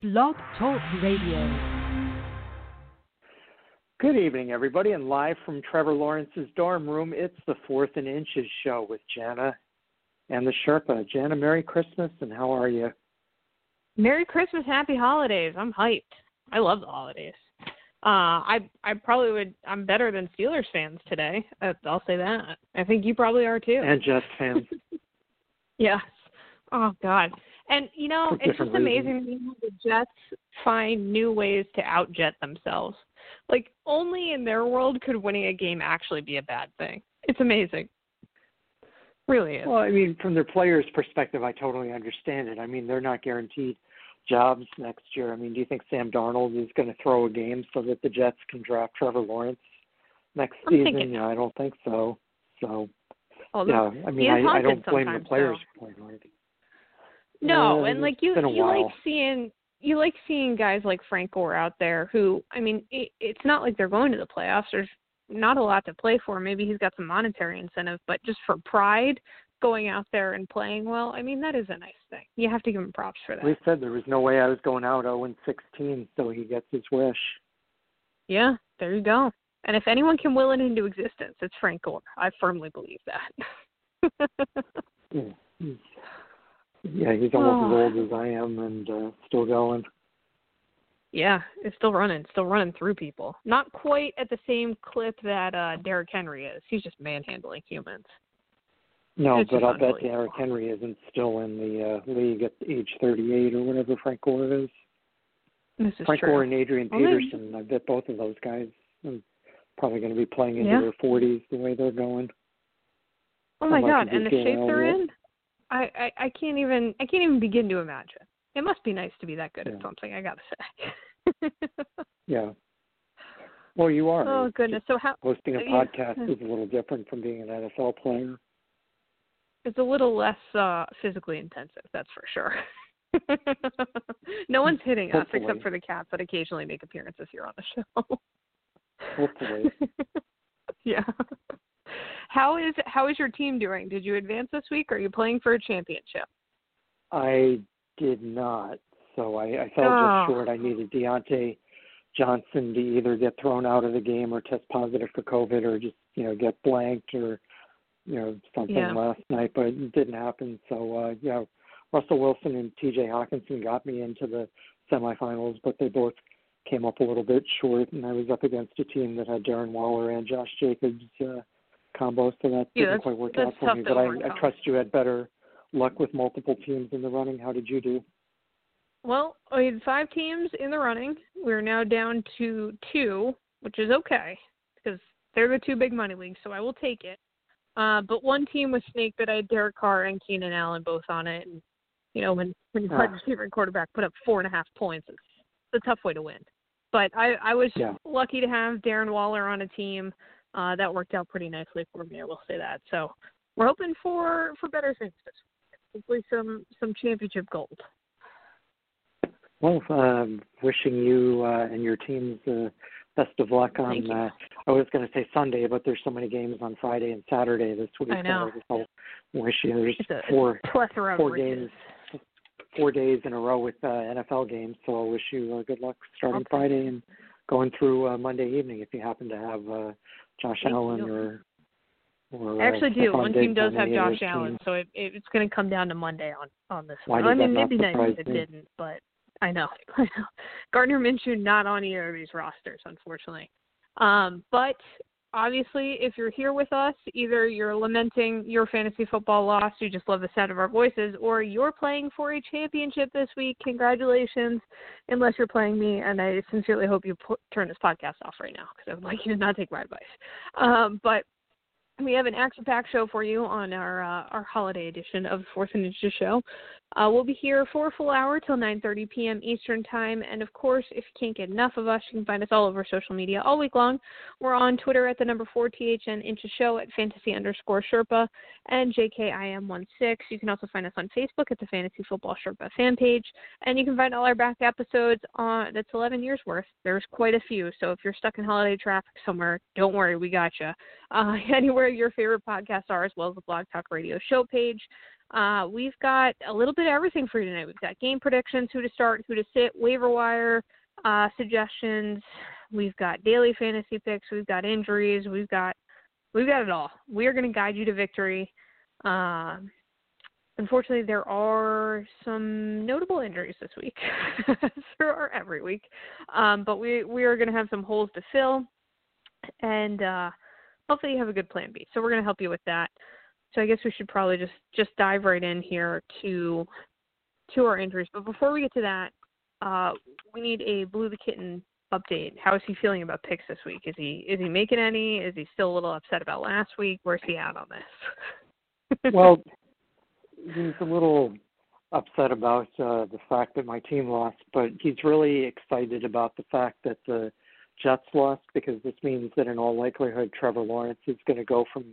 Blog Talk Radio. Good evening, everybody, and live from Trevor Lawrence's dorm room, it's the Fourth and Inches show with Jana and the Sherpa. Jana, Merry Christmas, and how are you? Merry Christmas, Happy Holidays. I'm hyped. I love the holidays. Uh, I I probably would. I'm better than Steelers fans today. Uh, I'll say that. I think you probably are too. And Jets fans. yes. Oh God. And you know, it's just amazing to me how the Jets find new ways to outjet themselves. Like only in their world could winning a game actually be a bad thing. It's amazing. Really is. Well, I mean, from their players' perspective, I totally understand it. I mean, they're not guaranteed jobs next year. I mean, do you think Sam Darnold is going to throw a game so that the Jets can draft Trevor Lawrence next I'm season? thinking Yeah, I don't think so. So, oh, Although yeah, I mean, I, I don't blame the players though. for playing anything. No, and like you, you like seeing you like seeing guys like Frank Gore out there who, I mean, it, it's not like they're going to the playoffs. There's not a lot to play for. Maybe he's got some monetary incentive, but just for pride, going out there and playing well, I mean, that is a nice thing. You have to give him props for that. We said there was no way I was going out 0 and 16, so he gets his wish. Yeah, there you go. And if anyone can will it into existence, it's Frank Gore. I firmly believe that. Yeah, he's, mm, mm. Yeah, he's almost Oh. as old as I am and uh, still going. Yeah, it's still running, still running through people. Not quite at the same clip that uh Derrick Henry is. He's just manhandling humans. No, It's but I'll bet. Derrick Henry isn't still in the uh, league at age 38 or whatever Frank Gore is. This is Frank true. Gore and Adrian Well, Peterson, I bet both of those guys are probably going to be playing into Yeah. their 40s the way they're going. oh my I'd god, and the shape they're in, I, I I can't even I can't even begin to imagine. It must be nice to be that good Yeah. at something. I gotta say. Yeah. Well, you are. oh goodness. So how Hosting a yeah. podcast is a little different from being an NFL player. it's a little less uh physically intensive, that's for sure. no one's hitting us except for the cats that occasionally make appearances here on the show. Hopefully. yeah. How is how is your team doing? Did you advance this week? Or are you playing for a championship? I did not. So I, I fell Oh. just short. I needed Diontae Johnson to either get thrown out of the game or test positive for COVID or just, you know, get blanked or, you know, something Yeah. last night, but it didn't happen. So, uh, yeah, Russell Wilson and TJ Hockenson got me into the semifinals, but they both came up a little bit short, and I was up against a team that had Darren Waller and Josh Jacobs uh, combo, so that Yeah, didn't quite work out for me. But I, I trust you had better luck with multiple teams in the running. How did you do? Well, we had five teams in the running. We're now down to two, which is okay because they're the two big money leagues, so I will take it. Uh, but one team was snake that I had Derek Carr and Keenan Allen both on it, and you know when when your wide Ah. receiver and quarterback put up four and a half points, it's, it's a tough way to win. But I I was Yeah. lucky to have Darren Waller on a team uh, that worked out pretty nicely for me. I will say that. So we're hoping for for better things this week. Hopefully some some championship gold. Well, um, wishing you uh, and your teams uh, best of luck on. Uh, I was going to say Sunday, but there's so many games on Friday and Saturday this week. I know. So I wish you there's It's a, four plethora four games, four days in a row with uh, NFL games. So I wish you uh, good luck starting Okay. Friday and going through uh, Monday evening if you happen to have uh, Josh Thank Allen you. or. or I actually uh, do. One team does have Josh Allen, teams. so it, it, it's going to come down to Monday on on this Why one. I mean, that not maybe nice if it me? didn't, but I know. I know. Gardner Minshew not on either of these rosters, unfortunately. Um, but obviously, if you're here with us, either you're lamenting your fantasy football loss, you just love the sound of our voices, or you're playing for a championship this week. Congratulations, unless you're playing me, and I sincerely hope you put, turn this podcast off right now because I would like you to not take my advice. Um, but we have an action-packed show for you on our uh, our holiday edition of the Fourth and Inches Show. Uh, we'll be here for a full hour till 9:30 p.m. Eastern Time, and of course, if you can't get enough of us, you can find us all over social media all week long. We're on Twitter at the number four THN Inches Show at fantasy underscore Sherpa and JKIM16. You can also find us on Facebook at the Fantasy Football Sherpa fan page, and you can find all our back episodes on. That's 11 years worth. There's quite a few, so if you're stuck in holiday traffic somewhere, don't worry, we got you uh, anywhere your favorite podcasts are, as well as the Blog Talk Radio show page. Uh, we've got a little bit of everything for you tonight. We've got game predictions, who to start, who to sit, waiver wire uh, suggestions. We've got daily fantasy picks. We've got injuries. We've got we've got it all. We are going to guide you to victory. Uh, unfortunately, there are some notable injuries this week. there are every week, um, but we we are going to have some holes to fill, and uh, hopefully you have a good plan B. So we're going to help you with that. So I guess we should probably just just dive right in here to to our injuries. But before we get to that, uh, we need a Blue the Kitten update. How is he feeling about picks this week? Is he is he making any? Is he still a little upset about last week? Where's he at on this? well, he's a little upset about uh, the fact that my team lost, but he's really excited about the fact that the Jets lost because this means that in all likelihood Trevor Lawrence is going to go from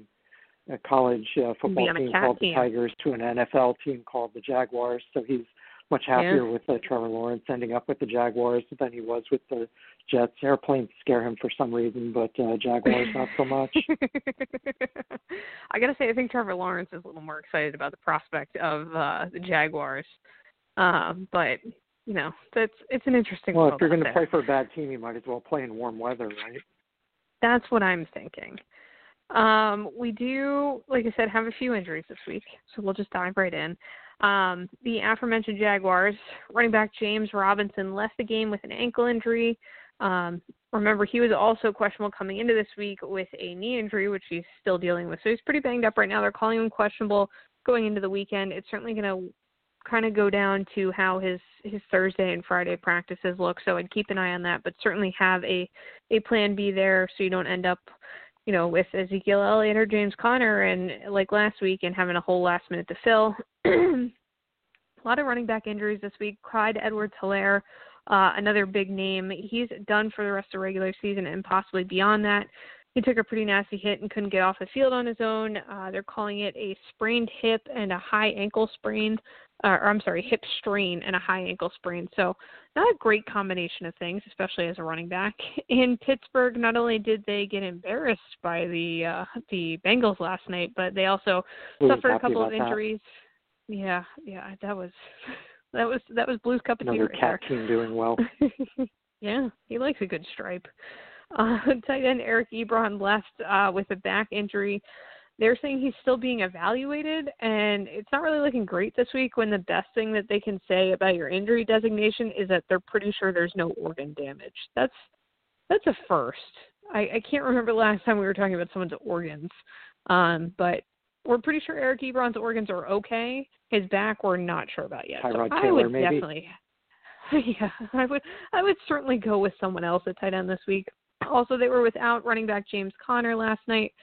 a college uh, football team called team. the Tigers to an NFL team called the Jaguars. So he's much happier yeah. with uh, Trevor Lawrence ending up with the Jaguars than he was with the Jets. Airplanes scare him for some reason, but uh, Jaguars not so much. I gotta say, I think Trevor Lawrence is a little more excited about the prospect of uh, the Jaguars. Um, but you know, that's it's an interesting. Well, if you're going to play for a bad team, you might as well play in warm weather, right? That's what I'm thinking. Um, we do, like I said, have a few injuries this week, so we'll just dive right in. Um, the aforementioned Jaguars running back James Robinson left the game with an ankle injury. Um, remember, he was also questionable coming into this week with a knee injury, which he's still dealing with. So he's pretty banged up right now. They're calling him questionable going into the weekend. It's certainly going to kind of go down to how his his Thursday and Friday practices look. So I'd keep an eye on that, but certainly have a a plan B there so you don't end up you know, with Ezekiel Elliott or James Conner and like last week and having a whole last minute to fill. a lot of running back injuries this week. Clyde Edwards Helaire, uh, another big name. He's done for the rest of the regular season and possibly beyond that. He took a pretty nasty hit and couldn't get off the field on his own. Uh, they're calling it a sprained hip and a high ankle sprain uh, or I'm sorry, hip strain and a high ankle sprain. So not a great combination of things, especially as a running back. In Pittsburgh, not only did they get embarrassed by the uh, the Bengals last night, but they also Ooh, suffered a couple of that. injuries. Yeah, yeah, that was that was that was Blue's cup of tea Another right cat there. team doing well. yeah, he likes a good stripe. Uh, tight end Eric Ebron left uh, with a back injury. They're saying he's still being evaluated and it's not really looking great this week when the best thing that they can say about your injury designation is that they're pretty sure there's no organ damage. That's that's a first. I i can't remember the last time we were talking about someone's organs. Um but we're pretty sure eric ebron's organs are okay. His back we're not sure about yet. Tyrod so Taylor, i would maybe. definitely yeah i would i would certainly go with someone else at tight end this week also they were without running back james conner last night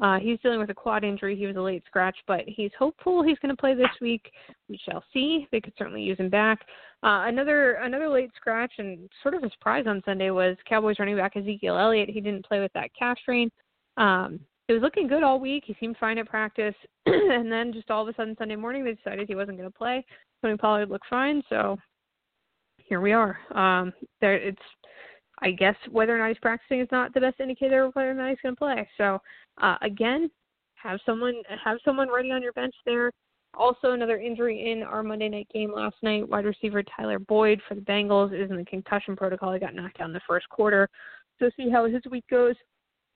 uh, he's dealing with a quad injury. He was a late scratch, but he's hopeful he's going to play this week. We shall see. They could certainly use him back. Uh, another another late scratch and sort of a surprise on Sunday was Cowboys running back Ezekiel Elliott. He didn't play with that calf strain. Um, it was looking good all week. He seemed fine at practice, and then just all of a sudden Sunday morning they decided he wasn't going to play. Tony Pollard looked fine, so here we are. Um, there, it's I guess whether or not he's practicing is not the best indicator of whether or not he's going to play. So uh, again, have someone have someone ready on your bench there. Also, another injury in our Monday night game last night. Wide receiver Tyler Boyd for the Bengals is in the concussion protocol. He got knocked out in the first quarter. So see how his week goes.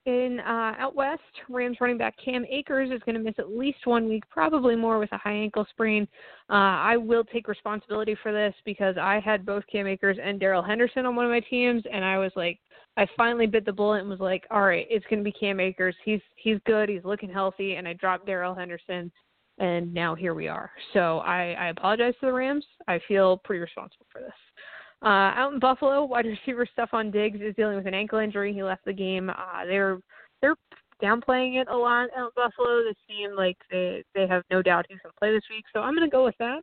In uh, out west, Rams running back Cam Akers is going to miss at least one week, probably more with a high ankle sprain. Uh, I will take responsibility for this because I had both Cam Akers and Darrell Henderson on one of my teams, and I was like, I finally bit the bullet and was like, all right, it's going to be Cam Akers. He's he's good. He's looking healthy, and I dropped Darrell Henderson, and now here we are. So I, I apologize to the Rams. I feel pretty responsible for this. Uh, out in Buffalo, wide receiver Stefon Diggs is dealing with an ankle injury. He left the game. Uh, they're they're downplaying it a lot out in Buffalo. They seem like they they have no doubt he's going to play this week. So I'm going to go with that.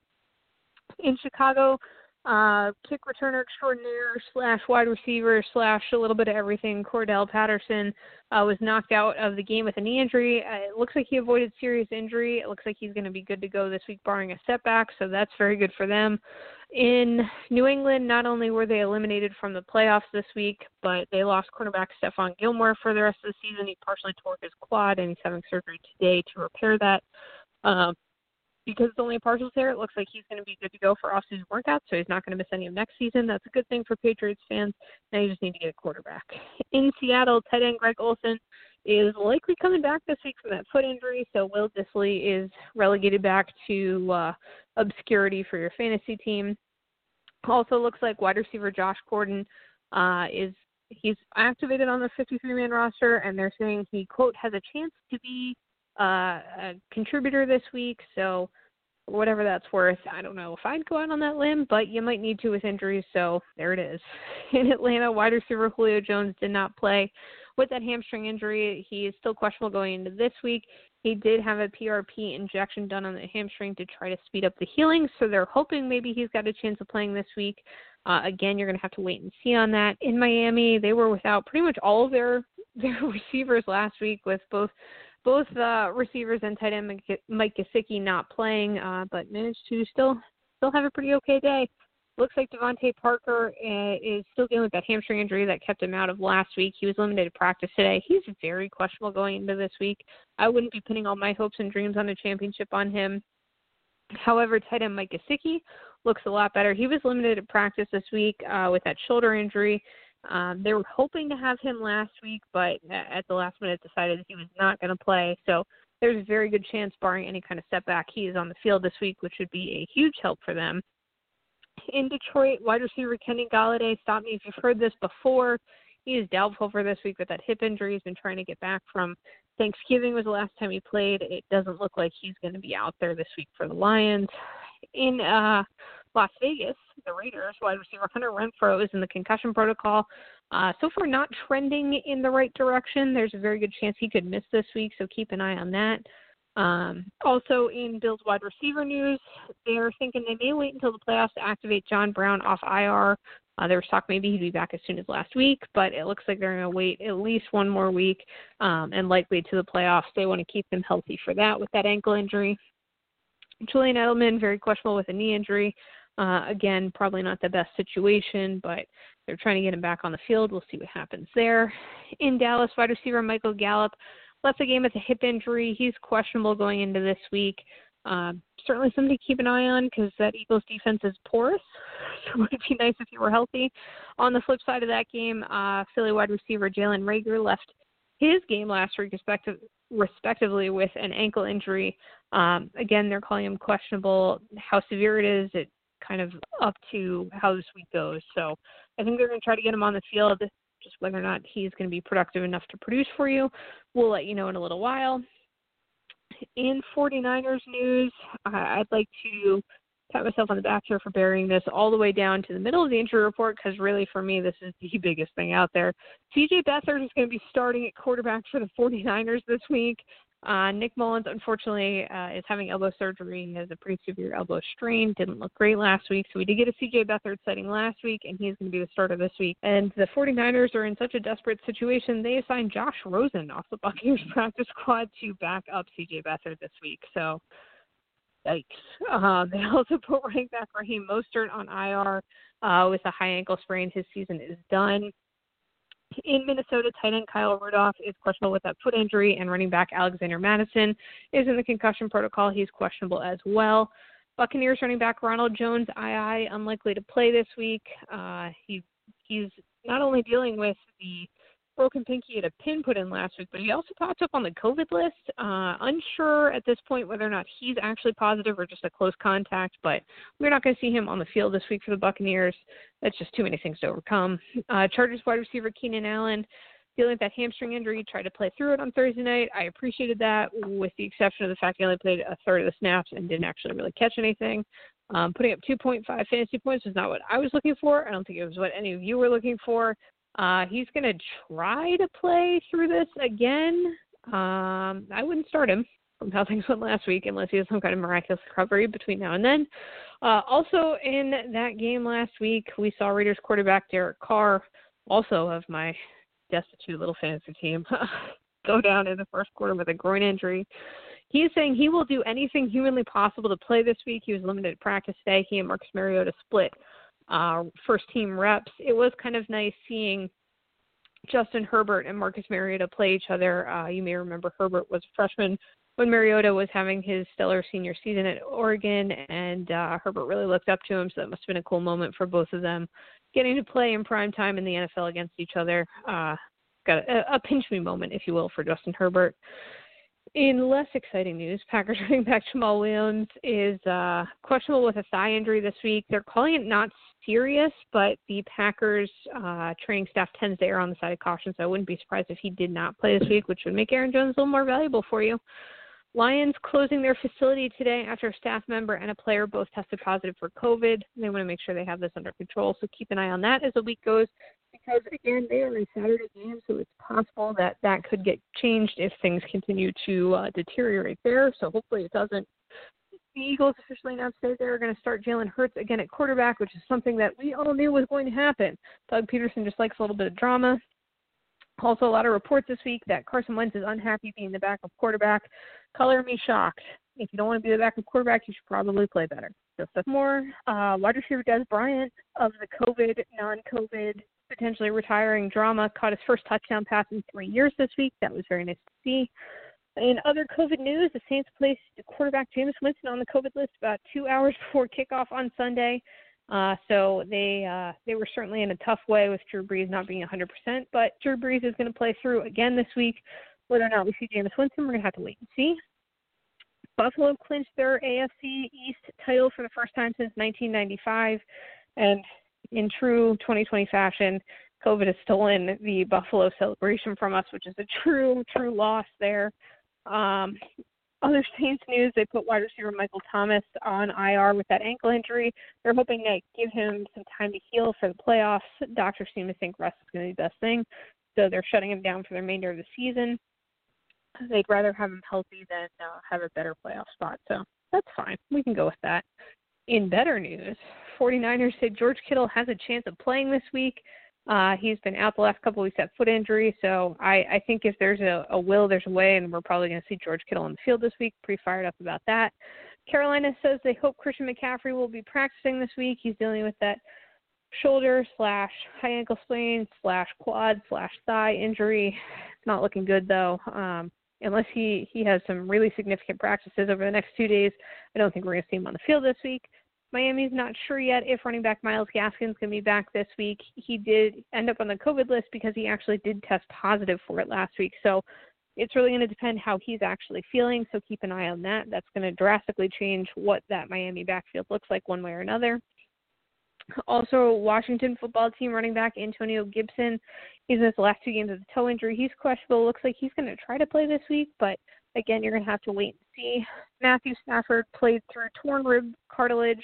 In Chicago, uh, kick returner extraordinaire slash wide receiver slash a little bit of everything. Cordarrelle Patterson uh, was knocked out of the game with a knee injury. Uh, it looks like he avoided serious injury. It looks like he's going to be good to go this week, barring a setback. So that's very good for them. In New England, not only were they eliminated from the playoffs this week, but they lost cornerback Stephon Gilmore for the rest of the season. He partially tore his quad, and he's having surgery today to repair that. Um, because it's only a partial tear, it looks like he's going to be good to go for off-season workouts, so he's not going to miss any of next season. That's a good thing for Patriots fans. Now you just need to get a quarterback. In Seattle, tight end Greg Olsen is likely coming back this week from that foot injury, so Will Dissly is relegated back to uh, obscurity for your fantasy team. Also looks like wide receiver Josh Gordon uh, is he's activated on the 53 man roster, and they're saying he quote has a chance to be uh, a contributor this week. So whatever that's worth, I don't know if I'd go out on that limb, but you might need to with injuries. So there it is. In Atlanta, wide receiver Julio Jones did not play with that hamstring injury. He is still questionable going into this week. He did have a PRP injection done on the hamstring to try to speed up the healing, so they're hoping maybe he's got a chance of playing this week. Uh, again, you're going to have to wait and see on that. In Miami, they were without pretty much all of their their receivers last week, with both both uh, receivers and tight end Mike Gesicki not playing, uh, but managed to still still have a pretty okay day. Looks like DeVante Parker uh, is still dealing with that hamstring injury that kept him out of last week. He was limited to practice today. He's very questionable going into this week. I wouldn't be pinning all my hopes and dreams on a championship on him. However, tight end Mike Gesicki looks a lot better. He was limited to practice this week uh, with that shoulder injury. Um, they were hoping to have him last week, but at the last minute decided he was not going to play. So there's a very good chance, barring any kind of setback, he is on the field this week, which would be a huge help for them in Detroit, wide receiver Kenny Golladay. Stop me if you've heard this before. He is doubtful for this week with that hip injury. He's been trying to get back from Thanksgiving was the last time he played. It doesn't look like he's going to be out there this week for the Lions. In uh, Las Vegas, the Raiders wide receiver Hunter Renfrow is in the concussion protocol. Uh, so far, not trending in the right direction. There's a very good chance he could miss this week, so keep an eye on that. Um, also, in Bills wide receiver news, they're thinking they may wait until the playoffs to activate John Brown off IR. Uh, there was talk maybe he'd be back as soon as last week, but it looks like they're going to wait at least one more week um, and likely to the playoffs. They want to keep him healthy for that with that ankle injury. Julian Edelman, very questionable with a knee injury. Uh, again, probably not the best situation, but they're trying to get him back on the field. We'll see what happens there. In Dallas, wide receiver Michael Gallup left the game with a hip injury. He's questionable going into this week. Uh, certainly something to keep an eye on because that Eagles defense is porous. So it would be nice if he were healthy. On the flip side of that game, uh, Philly wide receiver Jalen Reagor left his game last week, respective, respectively, with an ankle injury. Um, again, they're calling him questionable. How severe it is, it kind of up to how this week goes. So I think they're going to try to get him on the field just whether or not he's going to be productive enough to produce for you, we'll let you know in a little while. In 49ers news, I'd like to pat myself on the back here for burying this all the way down to the middle of the injury report because really for me this is the biggest thing out there. CJ Beathard is going to be starting at quarterback for the 49ers this week. Uh, Nick Mullens, unfortunately, uh, is having elbow surgery. He has a pretty severe elbow strain. Didn't look great last week. So we did get a CJ Beathard sighting last week, and he's going to be the starter this week. And the 49ers are in such a desperate situation, they assigned Josh Rosen off the Buccaneers practice squad to back up CJ Beathard this week. So, yikes. Uh, they also put running back Raheem Mostert on IR uh, with a high ankle sprain. His season is done. In Minnesota, tight end Kyle Rudolph is questionable with that foot injury, and running back Alexander Mattison is in the concussion protocol. He's questionable as well. Buccaneers running back Ronald Jones, II, unlikely to play this week. Uh, he he's not only dealing with the broken pinky had a pin put in last week, but he also popped up on the COVID list. Uh, unsure at this point whether or not he's actually positive or just a close contact, but we're not going to see him on the field this week for the Buccaneers. That's just too many things to overcome. Uh, Chargers wide receiver Keenan Allen dealing with that hamstring injury, tried to play through it on Thursday night. I appreciated that, with the exception of the fact he only played a third of the snaps and didn't actually really catch anything. Um, putting up 2.5 fantasy points was not what I was looking for. I don't think it was what any of you were looking for. Uh, he's going to try to play through this again. Um, I wouldn't start him from how things went last week unless he has some kind of miraculous recovery between now and then. Uh, also, in that game last week, we saw Raiders quarterback Derek Carr, also of my destitute little fantasy team, go down in the first quarter with a groin injury. He is saying he will do anything humanly possible to play this week. He was limited practice today. He and Marcus Mariota split uh, first team reps. It was kind of nice seeing Justin Herbert and Marcus Mariota play each other. Uh, you may remember Herbert was a freshman when Mariota was having his stellar senior season at Oregon, and uh, Herbert really looked up to him. So that must have been a cool moment for both of them, getting to play in prime time in the NFL against each other. Uh, got a, a pinch me moment, if you will, for Justin Herbert. In less exciting news, Packers running back Jamaal Williams is uh, questionable with a thigh injury this week. They're calling it not serious, but the Packers uh, training staff tends to err on the side of caution, so I wouldn't be surprised if he did not play this week, which would make Aaron Jones a little more valuable for you. Lions closing their facility today after a staff member and a player both tested positive for COVID. They want to make sure they have this under control, so keep an eye on that as the week goes. Because again, they are a Saturday game, so it's possible that that could get changed if things continue to uh, deteriorate there. So hopefully it doesn't. The Eagles officially announced today they're going to start Jalen Hurts again at quarterback, which is something that we all knew was going to happen. Doug Pederson just likes a little bit of drama. Also, a lot of reports this week that Carson Wentz is unhappy being the backup quarterback. Color me shocked. If you don't want to be the backup quarterback, you should probably play better. Just more. Uh, wide receiver Dez Bryant of the COVID, non-COVID, potentially retiring drama caught his first touchdown pass in three years this week. That was very nice to see. In other COVID news, the Saints placed quarterback Jameis Winston on the COVID list about two hours before kickoff on Sunday. Uh, so they uh, they were certainly in a tough way with Drew Brees not being 100%. But Drew Brees is going to play through again this week. Whether or not we see Jameis Winston, we're going to have to wait and see. Buffalo clinched their AFC East title for the first time since 1995, and in true 2020 fashion, COVID has stolen the Buffalo celebration from us, which is a true, true loss there. Um, other Saints news, they put wide receiver Michael Thomas on IR with that ankle injury. They're hoping to give him some time to heal for the playoffs. Doctors seem to think rest is going to be the best thing, so they're shutting him down for the remainder of the season. They'd rather have him healthy than uh, have a better playoff spot, so that's fine. We can go with that. In better news, 49ers said George Kittle has a chance of playing this week. Uh, he's been out the last couple weeks at foot injury, so I, I think if there's a, a will, there's a way, and we're probably going to see George Kittle on the field this week. Pretty fired up about that. Carolina says they hope Christian McCaffrey will be practicing this week. He's dealing with that shoulder slash high ankle sprain slash quad slash thigh injury. It's not looking good though. Um, unless he he has some really significant practices over the next two days, I don't think we're going to see him on the field this week. Miami's not sure yet if running back Myles Gaskin's going to be back this week. He did end up on the COVID list because he actually did test positive for it last week. So it's really going to depend how he's actually feeling. So keep an eye on that. That's going to drastically change what that Miami backfield looks like one way or another. Also, Washington football team running back Antonio Gibson. is missed the last two games with a toe injury. He's questionable. Looks like he's going to try to play this week, but Again, you're going to have to wait and see. Matthew Stafford played through torn rib cartilage.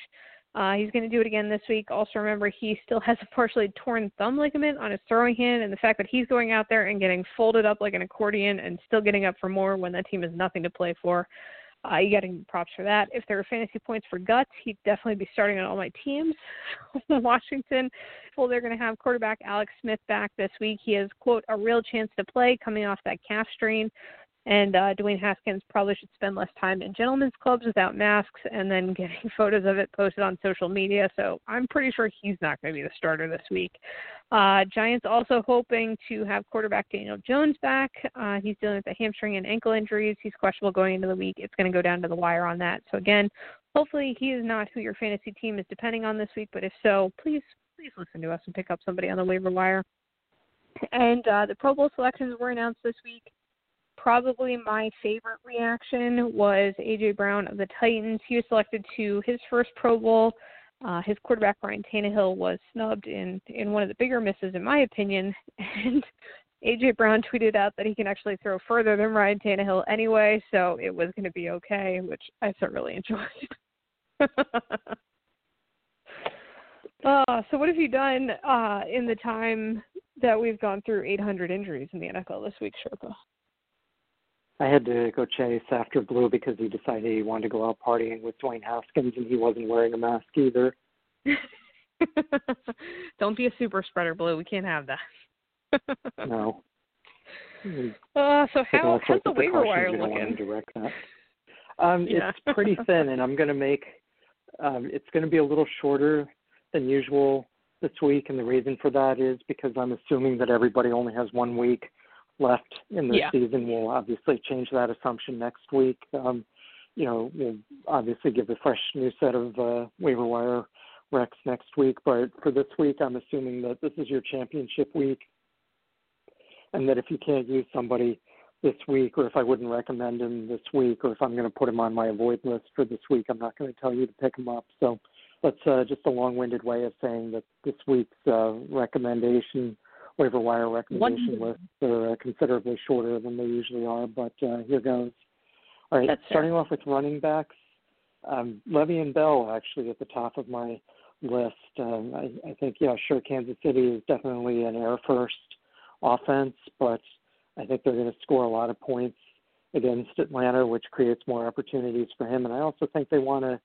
Uh, he's going to do it again this week. Also, remember, he still has a partially torn thumb ligament on his throwing hand, and the fact that he's going out there and getting folded up like an accordion and still getting up for more when that team has nothing to play for. Uh, you got props for that. If there are fantasy points for guts, he'd definitely be starting on all my teams. Washington, well, they're going to have quarterback Alex Smith back this week. He has, quote, a real chance to play coming off that calf strain. And uh, Dwayne Haskins probably should spend less time in gentlemen's clubs without masks and then getting photos of it posted on social media. So I'm pretty sure he's not going to be the starter this week. Uh, Giants also hoping to have quarterback Daniel Jones back. Uh, he's dealing with a hamstring and ankle injuries. He's questionable going into the week. It's going to go down to the wire on that. So again, hopefully he is not who your fantasy team is depending on this week. But if so, please please listen to us and pick up somebody on the waiver wire. And uh, the Pro Bowl selections were announced this week probably my favorite reaction was AJ Brown of the Titans. He was selected to his first Pro Bowl. Uh, his quarterback Ryan Tannehill was snubbed in in one of the bigger misses, in my opinion. And AJ Brown tweeted out that he can actually throw further than Ryan Tannehill anyway, so it was going to be okay, which I thoroughly enjoyed. uh, so what have you done uh, in the time that we've gone through 800 injuries in the NFL this week, Sherpa? I had to go chase after Blue because he decided he wanted to go out partying with Dwayne Haskins and he wasn't wearing a mask either. Don't be a super spreader, Blue. We can't have that. no. Uh, so how how's the waiver wire looking? Direct that. Um, yeah. it's pretty thin, and I'm going to make um, it's going to be a little shorter than usual this week, and the reason for that is because I'm assuming that everybody only has one week left in the Yeah. season. We'll obviously change that assumption next week. Um, you know, we'll obviously give a fresh new set of uh, waiver wire recs next week. But for this week, I'm assuming that this is your championship week, and that if you can't use somebody this week, or if I wouldn't recommend him this week, or if I'm going to put him on my avoid list for this week, I'm not going to tell you to pick him up. So that's uh, just a long-winded way of saying that this week's uh, recommendation waiver wire recommendation lists are uh, considerably shorter than they usually are. But uh, here goes. All right, That's fair. starting off with running backs, um, and Bell actually at the top of my list. Um, I, I think yeah, sure, Kansas City is definitely an air first offense, but I think they're going to score a lot of points against Atlanta, which creates more opportunities for him. And I also think they want to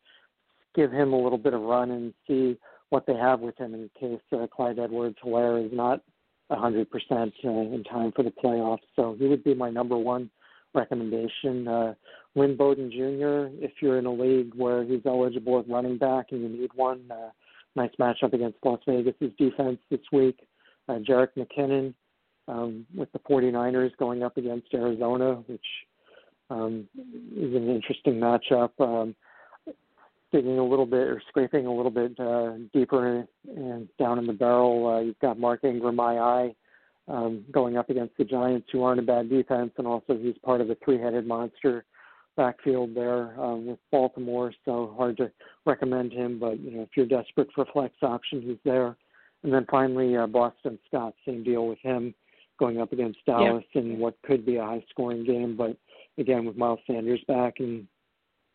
give him a little bit of run and see what they have with him in case uh, Clyde Edwards Helaire is not 100% uh, in time for the playoffs. So he would be my number one recommendation. Uh, Lynn Bowden Jr., if you're in a league where he's eligible at running back and you need one, uh, nice matchup against Las Vegas' defense this week. Uh, Jerick McKinnon um, with the 49ers going up against Arizona, which um, is an interesting matchup. Um, digging a little bit or scraping a little bit uh, deeper and down in the barrel, uh, you've got Mark Ingram, my eye, um, going up against the Giants, who aren't a bad defense, and also he's part of a three-headed monster backfield there um, with Baltimore. So hard to recommend him, but you know if you're desperate for flex option, he's there. And then finally, uh, Boston Scott, same deal with him, going up against Dallas in what could be a high-scoring game, but again with Miles Sanders back and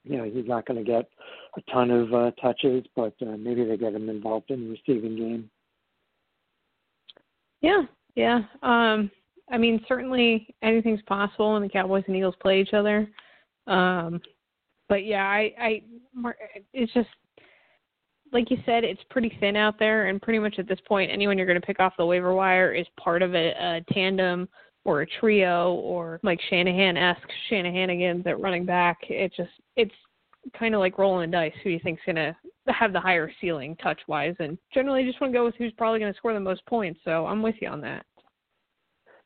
you know he's not going to get a ton of uh, touches, but uh, maybe they get him involved in the receiving game. Yeah, yeah. Um, I mean, certainly anything's possible when the Cowboys and Eagles play each other. Um, but yeah, I, I, it's just like you said, it's pretty thin out there, and pretty much at this point, anyone you're going to pick off the waiver wire is part of a, a tandem or a trio or like Shanahan esque Shanahanigans at running back. It just, it's kind of like rolling dice. Who you think's going to have the higher ceiling touch wise, and generally just want to go with who's probably going to score the most points. So I'm with you on that.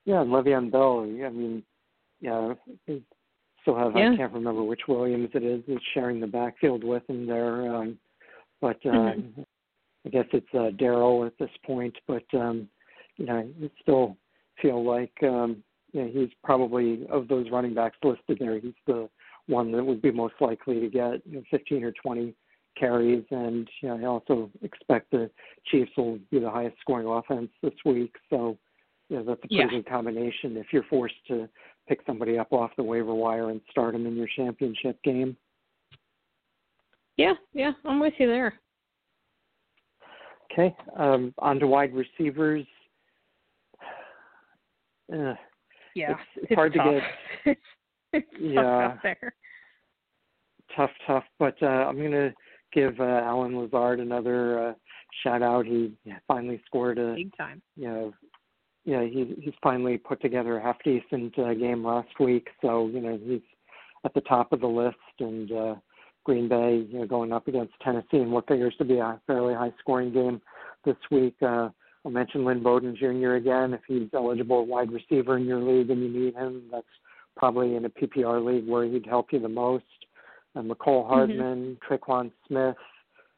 Yeah, and Le'Veon Bell. I mean, yeah, still have. Yeah. I can't remember which Williams it is. Is sharing the backfield with him there, um, but uh, Mhm. I guess it's uh, Darrel at this point. But um, you know, it's still feel like um, you know, he's probably of those running backs listed there. He's the one that would be most likely to get you know, 15 or 20 carries, and you know, I also expect the Chiefs will be the highest scoring offense this week. So you know, that's a pretty Yeah. good combination if you're forced to pick somebody up off the waiver wire and start them in your championship game. Yeah, yeah, I'm with you there. Okay, um, on to wide receivers. Uh, Yeah, It's- it's hard to get. it's tough Yeah. out there. tough, tough. But uh, I'm going to give uh, Allen Lazard another uh, shout out. He finally scored a Big time. you know, yeah, he he's finally put together a half decent uh, game last week. So you know he's at the top of the list, and uh, Green Bay, you know, going up against Tennessee in what figures to be a fairly high scoring game this week. Uh, I'll mention Lynn Bowden Jr. again. If he's eligible wide receiver in your league and you need him, that's probably in a PPR league where he'd help you the most. Uh, Mecole Hardman, Tre'Quan Smith,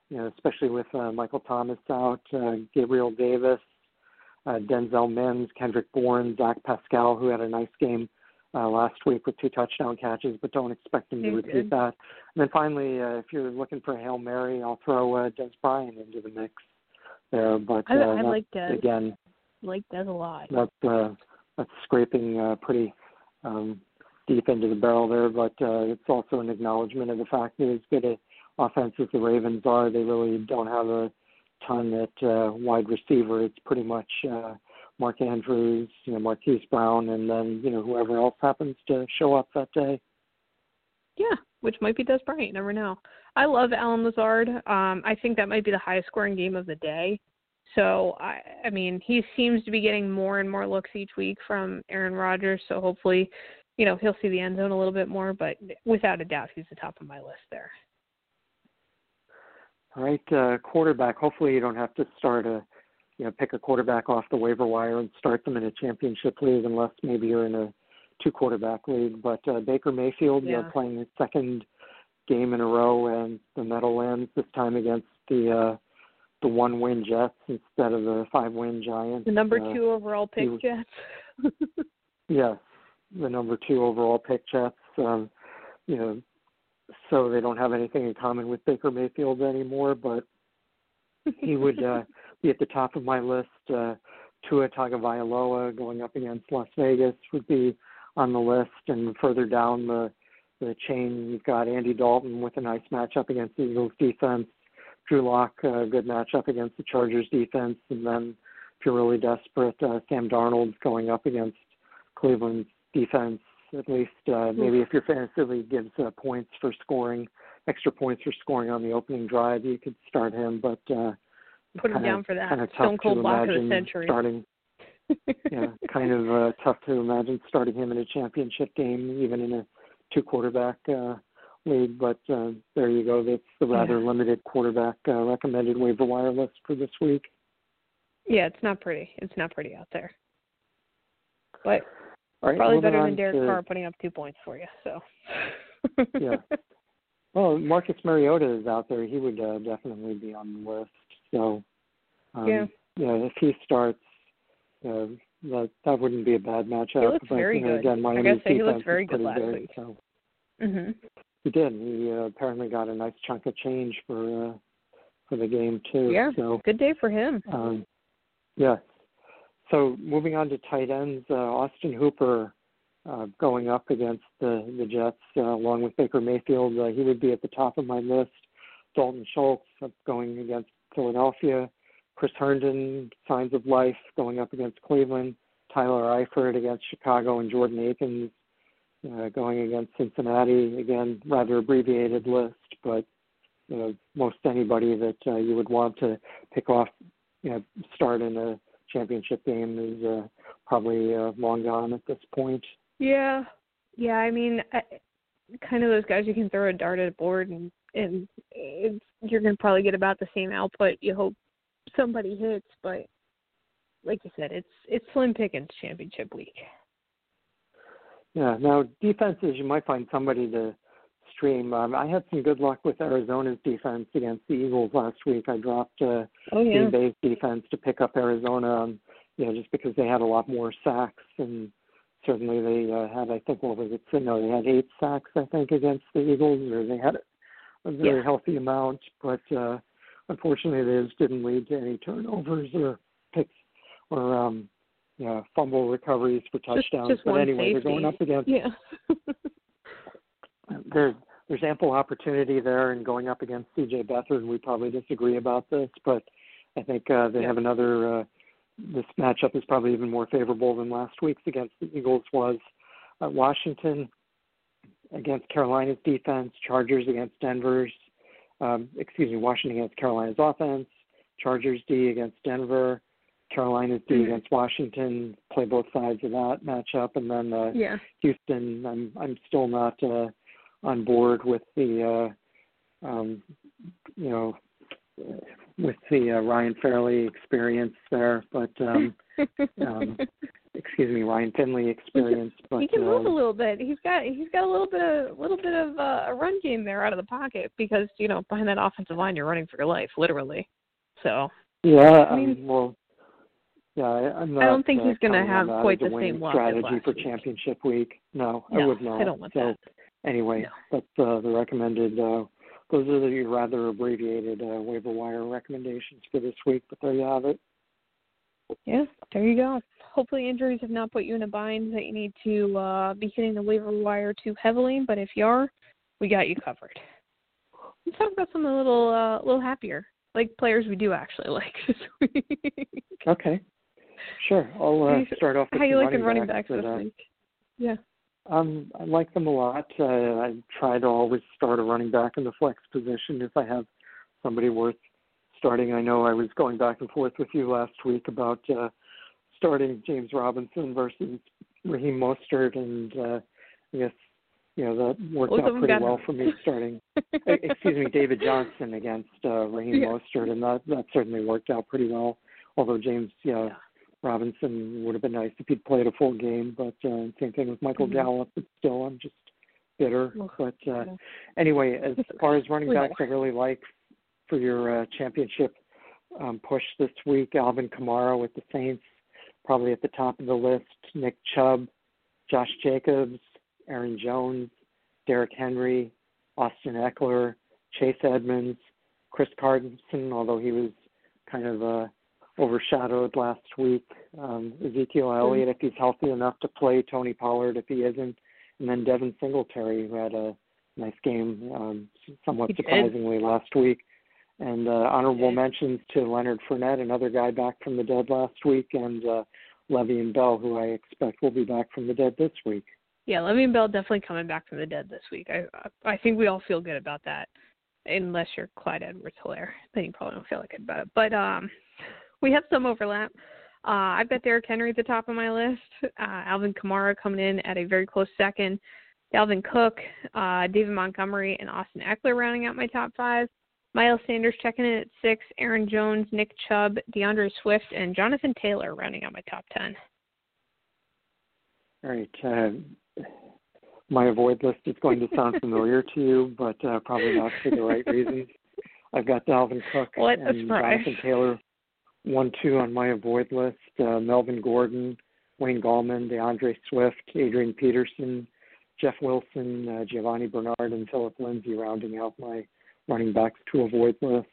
you know, especially with uh, Michael Thomas out, uh, Gabriel Davis, uh, Denzel Mims, Kendrick Bourne, Zach Pascal, who had a nice game uh, last week with two touchdown catches, but don't expect him to repeat good. that. And then finally, uh, if you're looking for a hail mary, I'll throw uh, Dez Bryant into the mix there. But I, uh, I like Dez. again, like Dez a lot. that's uh, that's scraping uh, pretty um, deep into the barrel there, but uh, it's also an acknowledgement of the fact that as good a offense as the Ravens are, they really don't have a ton at uh, wide receiver. It's pretty much uh, Mark Andrews, you know, Marquise Brown, and then you know whoever else happens to show up that day. Yeah, which might be Dez Bryant. You never know. I love Allen Lazard. Um, I think that might be the highest scoring game of the day. So I, I mean, he seems to be getting more and more looks each week from Aaron Rodgers. So hopefully, you know, he'll see the end zone a little bit more. But without a doubt, he's the top of my list there. All right, uh, quarterback. Hopefully, you don't have to start a you know pick a quarterback off the waiver wire and start them in a championship league unless maybe you're in a two quarterback league. But uh, Baker Mayfield yeah. uh, playing his second game in a row and the Meadowlands this time against the uh, the one win Jets instead of the five win Giants. The number uh, two overall pick he, Jets. yes, the number two overall pick Jets. Um, you know, so they don't have anything in common with Baker Mayfield anymore, but he would uh, be at the top of my list. Uh, Tua Tagovailoa going up against Las Vegas would be on the list, and further down the the chain, you've got Andy Dalton with a nice matchup against the Eagles defense. Drew Lock, a good matchup against the Chargers defense, and then if you're really desperate, uh, Sam Darnold's going up against Cleveland's defense. At least uh, maybe if your fantasy league gives uh, points for scoring, extra points for scoring on the opening drive, you could start him. But uh, put him kinda, down for that. Kind of Stone cold block of the century. starting. yeah, kind of uh, tough to imagine starting him in a championship game, even in a two quarterback uh, league. But uh, there you go. That's the rather Yeah. limited quarterback uh, recommended waiver wire list for this week. Yeah, it's not pretty. It's not pretty out there. But right, probably better than Derek to, Carr putting up two points for you. So. Yeah. Well, Marcus Mariota is out there. He would uh, definitely be on the list. So, um, Yeah. yeah, if he starts, uh, that that wouldn't be a bad matchup. He looks But, very you know, good. Again, I Miami's gotta say, he looked very good last good, week. So mhm. he did. He uh, apparently got a nice chunk of change for uh, for the game too. Yeah. So Good day for him. um, yes. So moving on to tight ends, uh, Austin Hooper uh, going up against the the Jets uh, along with Baker Mayfield. Uh, he would be at the top of my list. Dalton Schultz going against Philadelphia. Chris Herndon, signs of life, going up against Cleveland. Tyler Eifert against Chicago, and Jordan Akins uh, going against Cincinnati. Again, rather abbreviated list, but you know most anybody that uh, you would want to pick off, you know, start in a championship game is uh, probably uh, long gone at this point. Yeah. Yeah, I mean, I, kind of those guys you can throw a dart at a board and and it's, you're going to probably get about the same output. You hope somebody hits, but like you said, it's it's slim pickings championship week. Yeah. Now defenses, you might find somebody to stream. Um, I had some good luck with Arizona's defense against the Eagles last week. I dropped uh, Oh yeah. Green Bay's defense to pick up Arizona, um, you know, just because they had a lot more sacks and certainly they uh, had, I think, what was it? No, they had eight sacks, I think, against the Eagles, or they had a very Yeah. healthy amount, but uh, unfortunately, those didn't lead to any turnovers or picks or um, you know, fumble recoveries for touchdowns. just but one anyway, they're going up against Yeah. there's there's ample opportunity there, and going up against C.J. Beathard, and we probably disagree about this, but I think uh, they Yeah. have another. Uh, this matchup is probably even more favorable than last week's against the Eagles was. Uh, Washington against Carolina's defense, Chargers against Denver's. Um, excuse me, Washington against Carolina's offense, Chargers D against Denver, Carolina's D Mhm. against Washington. Play both sides of that matchup, and then uh, yeah. Houston, I'm I'm still not uh, on board with the uh, um, you know with the uh, Ryan Fairley experience there, but um, um, excuse me, Ryan Finley experience. But he can move a um, little bit. He's got he's got a little bit of little bit of uh, a run game there out of the pocket because you know behind that offensive line you're running for your life literally. So yeah, I mean- um, well. Yeah, I, I'm not. I don't think uh, he's gonna have quite the same strategy for week. championship week. No, I would not. I don't want so, that. anyway, No. that's uh, the recommended. Uh, those are the rather abbreviated uh, waiver wire recommendations for this week. But there you have it. Yeah, there you go. Hopefully injuries have not put you in a bind that you need to uh, be hitting the waiver wire too heavily. But if you are, we got you covered. Let's talk about something a little uh, a little happier, like players we do actually like this week. Okay, sure. I'll uh, start off with How you some liking running backs backs this week? Yeah. Um, I like them a lot. Uh, I try to always start a running back in the flex position if I have somebody worth starting. I know I was going back and forth with you last week about uh, starting James Robinson versus Raheem Mostert, and uh, I guess you know that worked of out pretty well for me starting. excuse me, David Johnson against uh, Raheem Yeah. Mostert, and that that certainly worked out pretty well. Although James yeah, Yeah. Robinson would have been nice if he'd played a full game, but uh, same thing with Michael Mhm. Gallup. But still, I'm just bitter. Ugh, But uh, know. anyway, as far as running backs, I really like for your uh, championship um, push this week. Alvin Kamara with the Saints, probably at the top of the list. Nick Chubb, Josh Jacobs, Aaron Jones, Derrick Henry, Austin Ekeler, Chase Edmonds, Chris Carson, although he was kind of uh, overshadowed last week. Um, Ezekiel Elliott, if he's healthy enough to play. Tony Pollard, if he isn't, and then Devin Singletary, who had a nice game, um, somewhat surprisingly last week. And uh, honorable mentions to Leonard Fournette, another guy back from the dead last week, and uh, and Bell, who I expect will be back from the dead this week. Yeah, Le'Veon Bell definitely coming back from the dead this week. I I think we all feel good about that, unless you're Clyde Edwards-Helaire. Then you probably don't feel like it about it. But um, we have some overlap. Uh, I've got Derrick Henry at the top of my list. Uh, Alvin Kamara coming in at a very close second. Dalvin Cook, uh, David Montgomery, and Austin Ekeler rounding out my top five. Miles Sanders checking in at six. Aaron Jones, Nick Chubb, D'Andre Swift, and Jonathan Taylor rounding out my top ten. All right. Uh, my avoid list is going to sound familiar to you, but uh, probably not for the right reasons. I've got Dalvin Cook What and. Jonathan Taylor, one, two on my avoid list. Uh, Melvin Gordon, Wayne Gallman, D'Andre Swift, Adrian Peterson, Jeff Wilson, uh, Giovani Bernard, and Phillip Lindsay rounding out my running backs to avoid list.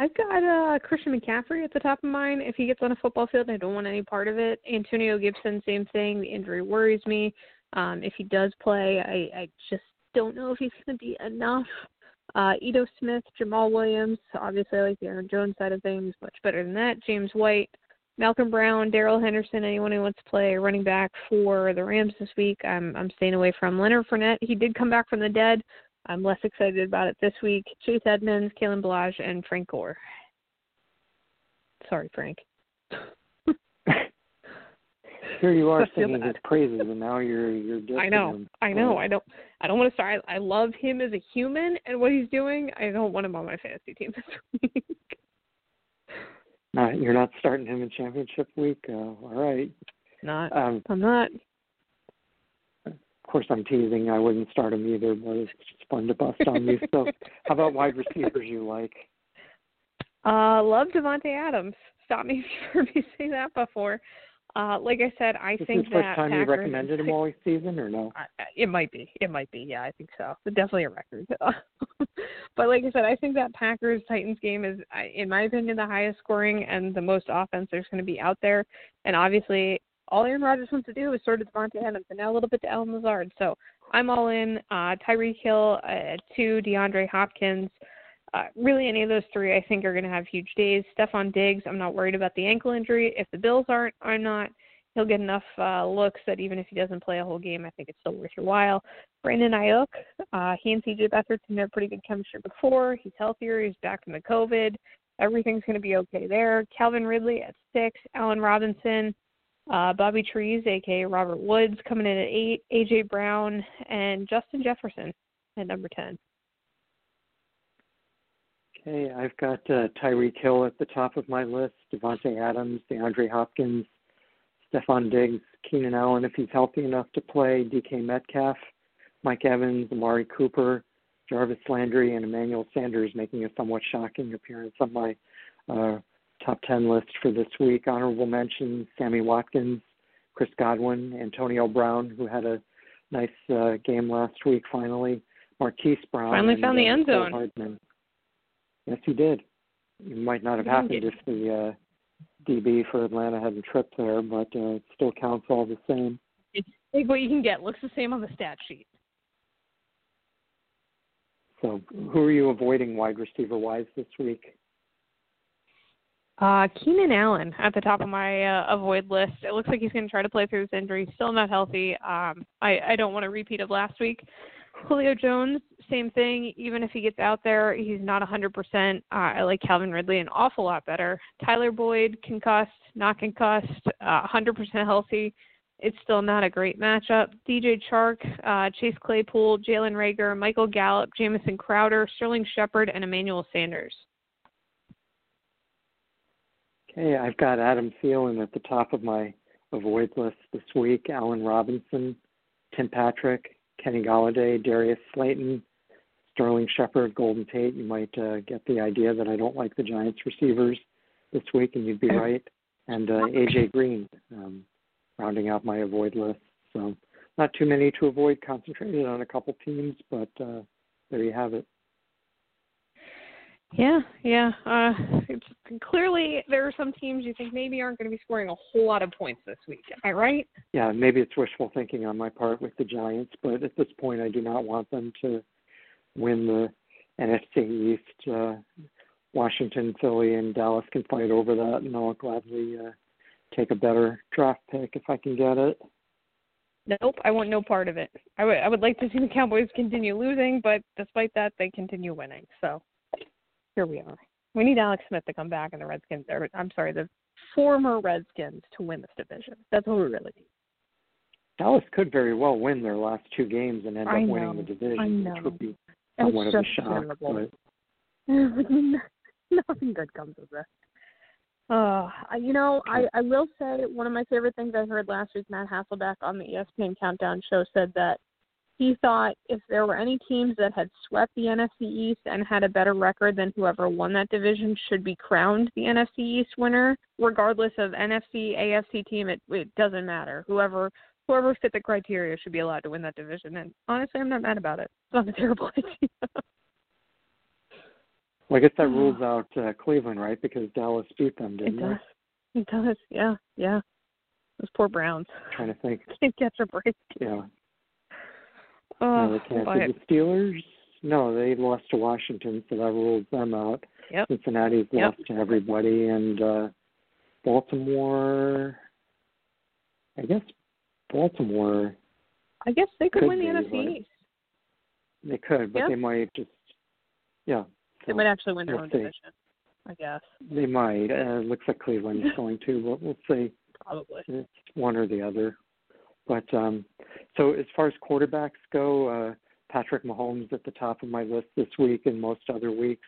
I've got uh, Christian McCaffrey at the top of mine. If he gets on a football field, I don't want any part of it. Antonio Gibson, same thing. The injury worries me. Um, if he does play, I, I just don't know if he's going to be enough. Uh, Ito Smith, Jamaal Williams, obviously I like the Aaron Jones side of things, much better than that. James White, Malcolm Brown, Darrell Henderson, anyone who wants to play running back for the Rams this week, I'm I'm staying away from. Leonard Fournette, he did come back from the dead. I'm less excited about it this week. Chase Edmonds, Kalen Ballage, and Frank Gore. Sorry, Frank. Here you are singing his praises, and now you're you're dissing I know, him. I know. I don't. I don't want to start. I, I love him as a human and what he's doing. I don't want him on my fantasy team this week. Not, you're not starting him in championship week. Uh, all right. not. Um, I'm not. Of course, I'm teasing. I wouldn't start him either, but it's just fun to bust on you. So, how about wide receivers you like? Uh, love Davante Adams. Stop me if you've heard me say that before. Uh, like I said, I Is this think the first time you recommended him all season, or no? I- It might be. It might be. Yeah, I think so. But definitely a record. but like I said, I think that Packers Titans game is, I- in my opinion, the highest scoring and the most offense there's going to be out there. And obviously, all Aaron Rodgers wants to do is sort of Davante Adams and now a little bit to Allen Lazard. So I'm all in. Uh, Tyreek Hill uh, two, DeAndre Hopkins. Uh, really, any of those three, I think, are going to have huge days. Stefon Diggs, I'm not worried about the ankle injury. If the Bills aren't, I'm not he'll get enough uh, looks that even if he doesn't play a whole game, I think it's still worth your while. Brandon Aiyuk, uh, he and CJ Beathard seem to have pretty good chemistry before. He's healthier. He's back from the COVID. Everything's going to be okay there. Calvin Ridley at six. Allen Robinson, uh, Bobby Trees, aka Robert Woods, coming in at eight. AJ Brown and Justin Jefferson at number ten. Okay, I've got uh, Tyreek Hill at the top of my list, Davante Adams, DeAndre Hopkins, Stefon Diggs, Keenan Allen if he's healthy enough to play, DK Metcalf, Mike Evans, Amari Cooper, Jarvis Landry, and Emmanuel Sanders making a somewhat shocking appearance on my uh, top 10 list for this week. Honorable mentions Sammy Watkins, Chris Godwin, Antonio Brown, who had a nice uh, game last week finally, Marquise Brown. Finally and, found the uh, end zone. Hardman. Yes, he did. It might not have happened if the uh, DB for Atlanta hadn't tripped there, but uh, it still counts all the same. Take what you can get. Looks the same on the stat sheet. So, who are you avoiding wide receiver wise this week? Uh, Keenan Allen at the top of my uh, avoid list. It looks like he's going to try to play through his injury. Still not healthy. Um, I, I don't want to repeat of last week. Julio Jones, same thing. Even if he gets out there, he's not 100%. Uh, I like Calvin Ridley an awful lot better. Tyler Boyd, concussed, not concussed, uh, 100% healthy. It's still not a great matchup. DJ Chark, uh, Chase Claypool, Jalen Reagor, Michael Gallup, Jamison Crowder, Sterling Shepard, and Emmanuel Sanders. Hey, I've got Adam Thielen at the top of my avoid list this week. Allen Robinson, Tim Patrick, Kenny Golladay, Darius Slayton, Sterling Shepard, Golden Tate. You might uh, get the idea that I don't like the Giants receivers this week, and you'd be right. And uh, AJ Green, um, rounding out my avoid list. So not too many to avoid. Concentrated on a couple teams, but uh, there you have it. Yeah, yeah. Uh, it's, clearly, there are some teams you think maybe aren't going to be scoring a whole lot of points this week. Am I right? Yeah, maybe it's wishful thinking on my part with the Giants, but at this point, I do not want them to win the NFC East. Uh, Washington, Philly, and Dallas can fight over that, and I'll gladly uh, take a better draft pick if I can get it. Nope, I want no part of it. I would I would like to see the Cowboys continue losing, but despite that, they continue winning. So here we are. We need Alex Smith to come back and the Redskins. Or, I'm sorry, the former Redskins to win this division. That's what we really need. Dallas could very well win their last two games and end up winning the division, which would be somewhat of a shock. But... Nothing good comes of this. Uh, you know, I, I will say one of my favorite things I heard last week, Matt Hasselbeck on the ESPN Countdown show said that he thought if there were any teams that had swept the NFC East and had a better record than whoever won that division should be crowned the NFC East winner, regardless of NFC, AFC team. It it doesn't matter. Whoever whoever fit the criteria should be allowed to win that division. And honestly, I'm not mad about it. It's not a terrible idea. well, I guess that rules out uh, Cleveland, right? Because Dallas beat them, didn't it? Does. It does. Yeah, yeah. Those poor Browns. I'm trying to think. Can't catch a break. Yeah. Oh, no, they can't. Did the Steelers? No, they lost to Washington, so that rules them out. Yep. Cincinnati's yep. lost to everybody, and uh Baltimore. I guess Baltimore. I guess they could, could win the NFC East. They could, but yep. they might just. Yeah. They might actually win their own division. I guess. They might. Uh, looks like Cleveland's going to, but we'll see. Probably. It's one or the other. But um, so as far as quarterbacks go, uh, Patrick Mahomes at the top of my list this week and most other weeks.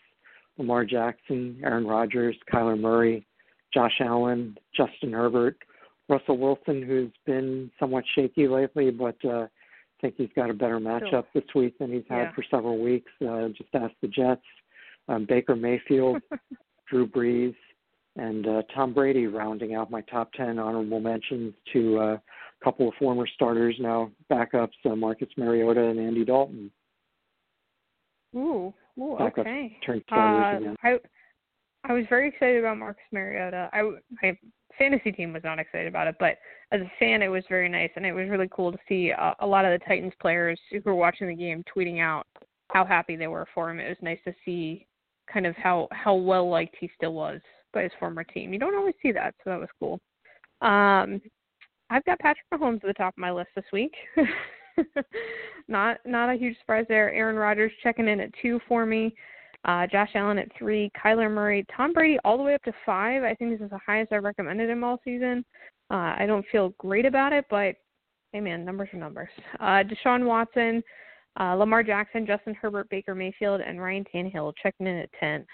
Lamar Jackson, Aaron Rodgers, Kyler Murray, Josh Allen, Justin Herbert, Russell Wilson, who's been somewhat shaky lately, but uh, I think he's got a better matchup sure. this week than he's had yeah. for several weeks. Uh, just ask the Jets. Um, Baker Mayfield, Drew Brees, and uh, Tom Brady rounding out my top 10 honorable mentions to uh, couple of former starters, now backups, uh, Marcus Mariota and Andy Dalton. Ooh, ooh okay. Turned starters uh, again. I, I was very excited about Marcus Mariota. I, my fantasy team was not excited about it, but as a fan, it was very nice, and it was really cool to see uh, a lot of the Titans players who were watching the game tweeting out how happy they were for him. It was nice to see kind of how how well liked he still was by his former team. You don't always see that, so that was cool. Um, I've got Patrick Mahomes at the top of my list this week. not not a huge surprise there. Aaron Rodgers checking in at two for me. Uh, Josh Allen at three, Kyler Murray, Tom Brady all the way up to five. I think this is the highest I've recommended him all season. Uh, I don't feel great about it, but hey man, numbers are numbers. Uh, Deshaun Watson, uh, Lamar Jackson, Justin Herbert, Baker Mayfield, and Ryan Tannehill checking in at ten.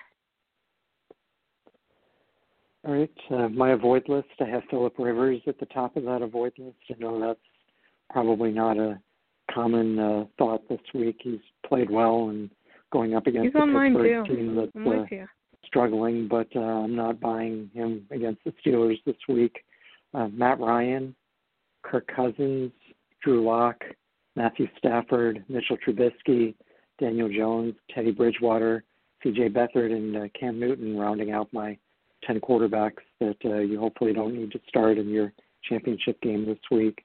All right, uh, my avoid list. I have Philip Rivers at the top of that avoid list. I know that's probably not a common uh, thought this week. He's played well and going up against He's the Pittsburgh too. team that's uh, struggling, but uh, I'm not buying him against the Steelers this week. Uh, Matt Ryan, Kirk Cousins, Drew Lock, Matthew Stafford, Mitchell Trubisky, Daniel Jones, Teddy Bridgewater, C.J. Beathard, and uh, Cam Newton rounding out my 10 quarterbacks that uh, you hopefully don't need to start in your championship game this week.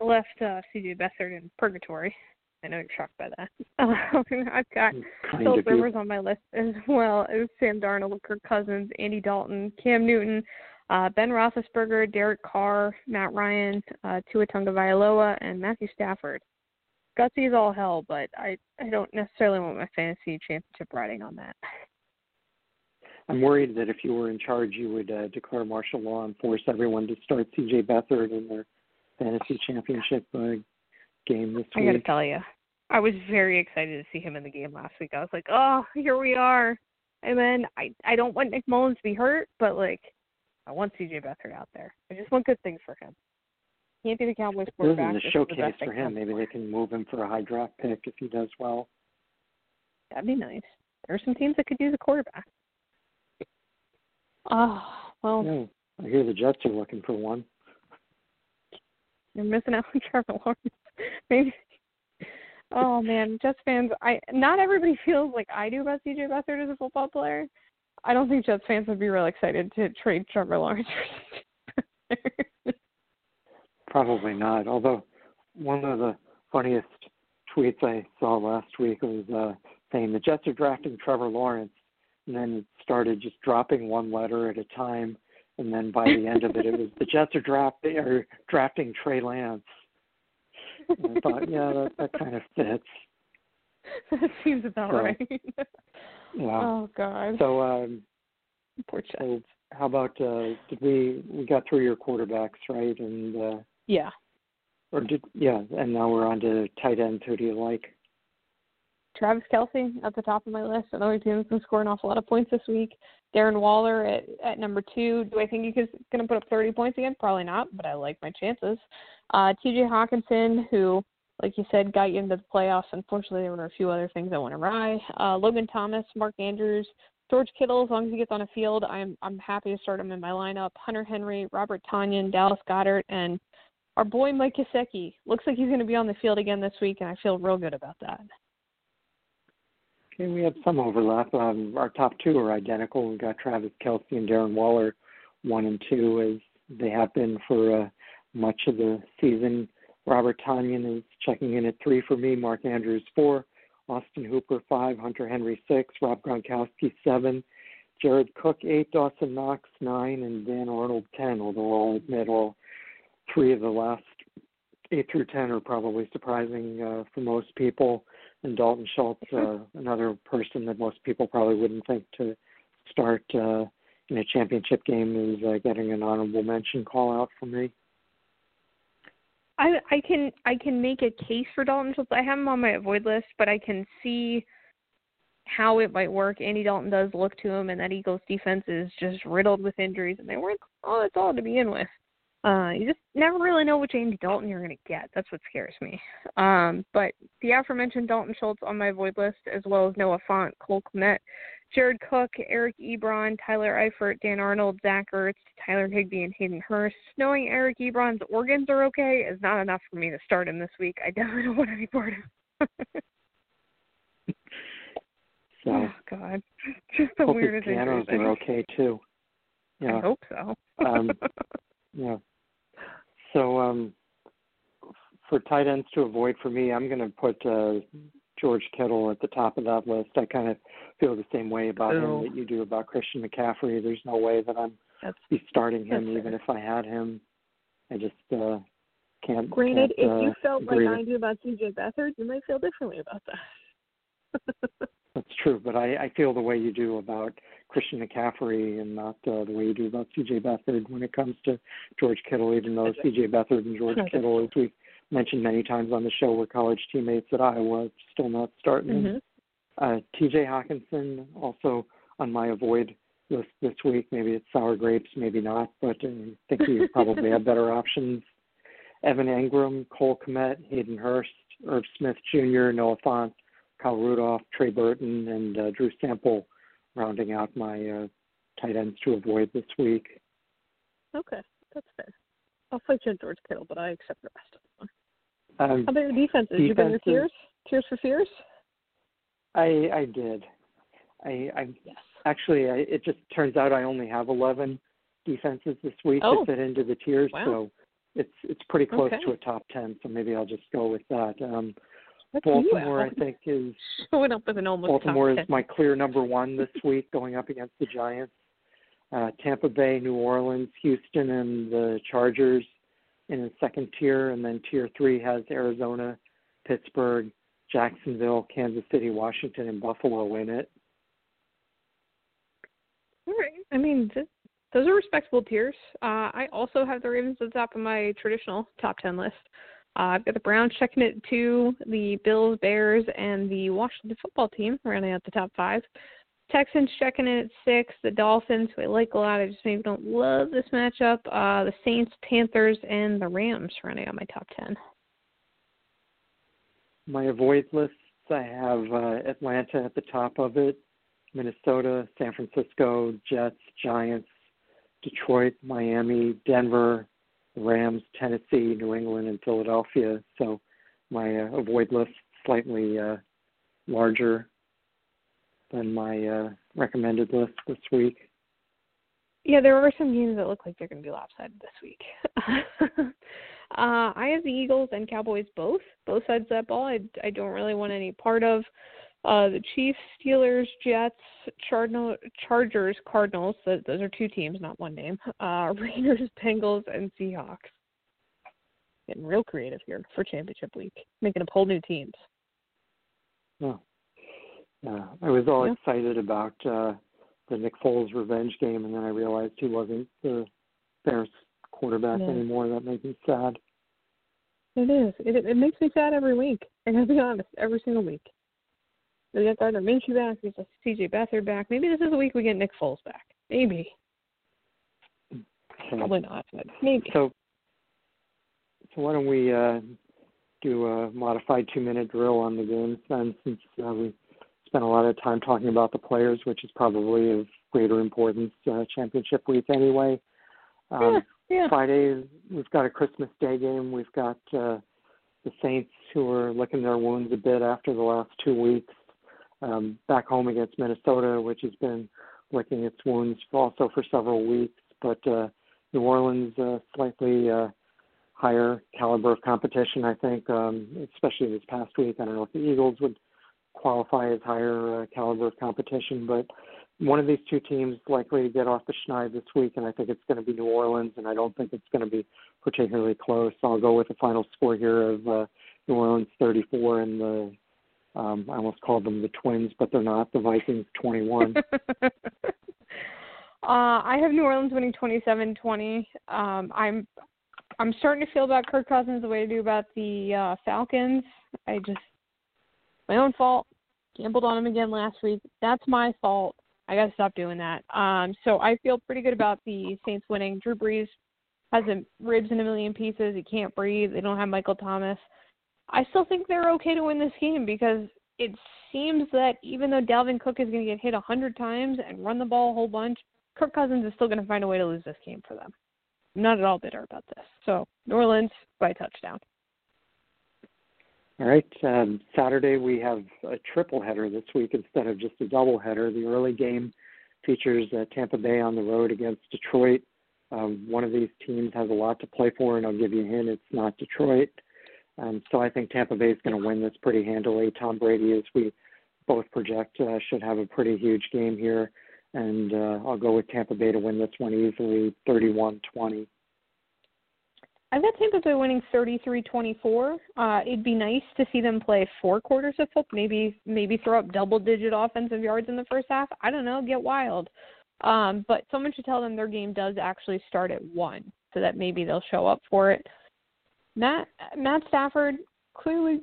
I left uh, CJ Beathard in purgatory. I know you're shocked by that. Uh, I've got kind Philip of you. Rivers on my list as well as Sam Darnold, Kirk Cousins, Andy Dalton, Cam Newton, uh, Ben Roethlisberger, Derek Carr, Matt Ryan, uh, Tua Tagovailoa, and Matthew Stafford. Gutsy is all hell, but I I don't necessarily want my fantasy championship riding on that. I'm worried that if you were in charge, you would uh, declare martial law and force everyone to start C.J. Beathard in their fantasy championship uh, game this I week. I got to tell you, I was very excited to see him in the game last week. I was like, oh, here we are. And then I I don't want Nick Mullens to be hurt, but like I want CJ Beathard out there. I just want good things for him. Can't be the Cowboys quarterback. This is a showcase for him. Maybe they can move him for a high draft pick if he does well. That'd be nice. There are some teams that could use a quarterback. Oh well. Yeah, I hear the Jets are looking for one. You're missing out on Trevor Lawrence. Maybe. Oh man, Jets fans. I not everybody feels like I do about CJ Beathard as a football player. I don't think Jets fans would be real excited to trade Trevor Lawrence. Probably not. Although one of the funniest tweets I saw last week was uh, saying the Jets are drafting Trevor Lawrence, and then it started just dropping one letter at a time, and then by the end of it, it was the Jets are drafting drafting Trey Lance. And I thought, yeah, that, that kind of fits. that seems about so, right. yeah. Oh God. So, um, poor Jets. So how about uh, did we we got through your quarterbacks right and uh, yeah or did yeah and now we're on to tight ends who do you like Travis Kelce at the top of my list. Another team that's been scoring off a lot of points this week. Darren Waller at, at number two. Do I think he's going to put up 30 points again? Probably not, but I like my chances. Uh, TJ Hockenson, who, like you said, got you into the playoffs. Unfortunately, there were a few other things that went awry. Uh, Logan Thomas, Mark Andrews, George Kittle, as long as he gets on a field, I'm I'm happy to start him in my lineup. Hunter Henry, Robert Tonyan, Dallas Goedert, and our boy Mike Gesicki. Looks like he's going to be on the field again this week, and I feel real good about that. Okay, we have some overlap. Um, our top two are identical. We've got Travis Kelce and Darren Waller, one and two, as they have been for uh, much of the season. Robert Tonyan is checking in at three for me. Mark Andrews four. Austin Hooper five. Hunter Henry six. Rob Gronkowski seven. Jared Cook eight. Dawson Knox nine, and Dan Arnold ten. Although I'll admit all three of the last eight through ten are probably surprising uh, for most people and Dalton Schultz, uh, another person that most people probably wouldn't think to start uh, in a championship game, is uh, getting an honorable mention call out from me. I I can I can make a case for Dalton Schultz. I have him on my avoid list, but I can see how it might work. Andy Dalton does look to him, and that Eagles defense is just riddled with injuries, and they weren't all that's all to begin with. Uh, you just never really know which Andy Dalton you're going to get. That's what scares me. Um, but the aforementioned Dalton Schultz on my void list, as well as Noah Fant, Cole Kmet, Jared Cook, Eric Ebron, Tyler Eifert, Dan Arnold, Zach Ertz, Tyler Higbee, and Hayden Hurst. Knowing Eric Ebron's organs are okay is not enough for me to start him this week. I definitely don't want to be part of so, oh, God. Just the hope weirdest his pianos are okay, too. Yeah. I hope so. um, yeah. So um, for tight ends to avoid for me, I'm going to put uh, George Kittle at the top of that list. I kind of feel the same way about him that you do about Christian McCaffrey. There's no way that I'm that's, be starting him even fair. if I had him. I just uh, can't. Granted, can't, if uh, you felt like I do about CJ Beathard, you might feel differently about that. That's true, but I, I feel the way you do about Christian McCaffrey and not uh, the way you do about C.J. Beathard when it comes to George Kittle. Even though C.J. Beathard and George Kittle, as we've mentioned many times on the show, were college teammates at Iowa, still not starting. mm-hmm. Uh, T.J. Hockenson also on my avoid list this week. Maybe it's sour grapes, maybe not, but uh, I think we probably have better options. Evan Engram, Cole Kmet, Hayden Hurst, Irv Smith Jr., Noah Fant, Kyle Rudolph, Trey Burton, and uh, Drew Sample rounding out my uh, tight ends to avoid this week. Okay, that's fair. I'll fight you on George Kittle, but I accept the rest of them. Um, How about your defenses? You got your Defenses. tears? Tears for fears? I I did. I I Yes. actually I, it just turns out I only have 11 defenses this week Oh. to fit into the tiers, Wow. so it's it's pretty close Okay. to a top 10. So maybe I'll just go with that. Um, That's you, Baltimore, I think, is Showing up with an almost Baltimore is my clear number one this week, going up against the Giants. Uh, Tampa Bay, New Orleans, Houston, and the Chargers in the second tier, and then tier three has Arizona, Pittsburgh, Jacksonville, Kansas City, Washington, and Buffalo in it. All right. I mean, th- those are respectable tiers. Uh, I also have the Ravens at the top of my traditional top 10 list. Uh, I've got the Browns checking it two, the Bills, Bears, and the Washington football team rounding out the top five. Texans checking in at six. The Dolphins, who I like a lot, I just maybe don't love this matchup. Uh, the Saints, Panthers, and the Rams running on my top ten. My avoid lists, I have uh, Atlanta at the top of it, Minnesota, San Francisco, Jets, Giants, Detroit, Miami, Denver, Rams, Tennessee, New England, and Philadelphia. So my uh, avoid list slightly uh, larger than my uh, recommended list this week. Yeah, there are some games that look like they're going to be lopsided this week. uh, I have the Eagles and Cowboys both, both sides of that ball. I, I don't really want any part of uh, the Chiefs, Steelers, Jets, Chardno, Chargers, Cardinals. Those are two teams, not one name. Uh, Raiders, Bengals, and Seahawks. Getting real creative here for championship week, making up whole new teams. Oh, yeah. I was all yeah. excited about uh, the Nick Foles revenge game, and then I realized he wasn't the Bears quarterback yeah. anymore. That made me sad. It is. It it makes me sad every week. I gotta be honest, every single week. We got Gardner Minshew back. We got C.J. Beathard back. Maybe this is the week we get Nick Foles back. Maybe. Okay. Probably not, but maybe. So, so why don't we uh, do a modified two-minute drill on the games then, since uh, we spent a lot of time talking about the players, which is probably of greater importance uh, championship week anyway. Um, yeah, yeah. Friday, we've got a Christmas Day game. We've got uh, the Saints who are licking their wounds a bit after the last two weeks um, back home against Minnesota, which has been licking its wounds also for several weeks. But uh, New Orleans, uh, slightly uh, higher caliber of competition, I think, um, especially this past week. I don't know if the Eagles would qualify as higher uh, caliber of competition, but one of these two teams likely to get off the schneid this week, and I think it's going to be New Orleans, and I don't think it's going to be particularly close. I'll go with the final score here of uh, New Orleans 34 and the um, I almost called them the Twins, but they're not. The Vikings 21. uh, I have New Orleans winning 27-20. Um, I'm I'm starting to feel about Kirk Cousins the way I do about the uh, Falcons. I just my own fault. Gambled on him again last week. That's my fault. I got to stop doing that. Um, so I feel pretty good about the Saints winning. Drew Brees has a ribs in a million pieces. He can't breathe. They don't have Michael Thomas. I still think they're okay to win this game because it seems that even though Dalvin Cook is going to get hit a hundred times and run the ball a whole bunch, Kirk Cousins is still going to find a way to lose this game for them. I'm not at all bitter about this. So New Orleans by touchdown. All right. Um, Saturday we have a triple header this week instead of just a double header. The early game features uh, Tampa Bay on the road against Detroit. Um, one of these teams has a lot to play for, and I'll give you a hint: it's not Detroit. Um, so I think Tampa Bay is going to win this pretty handily. Tom Brady, as we both project, uh, should have a pretty huge game here. And uh, I'll go with Tampa Bay to win this one easily, 31 20. I've got Tampa Bay winning 33-24. Uh, it'd be nice to see them play four quarters of football, maybe maybe throw up double-digit offensive yards in the first half. I don't know, get wild. Um, but someone should tell them their game does actually start at one, so that maybe they'll show up for it. Matt Matt Stafford clearly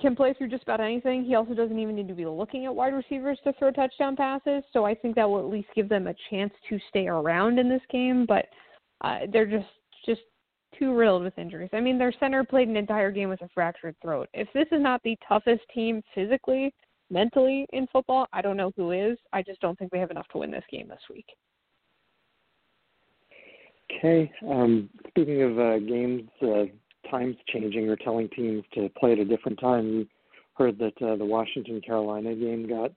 can play through just about anything. He also doesn't even need to be looking at wide receivers to throw touchdown passes. So I think that will at least give them a chance to stay around in this game. But uh, they're just just too riddled with injuries. I mean, their center played an entire game with a fractured throat. If this is not the toughest team physically, mentally in football, I don't know who is. I just don't think they have enough to win this game this week. Okay. Um, speaking of uh, games, uh, times changing or telling teams to play at a different time. You heard that uh, the Washington Carolina game got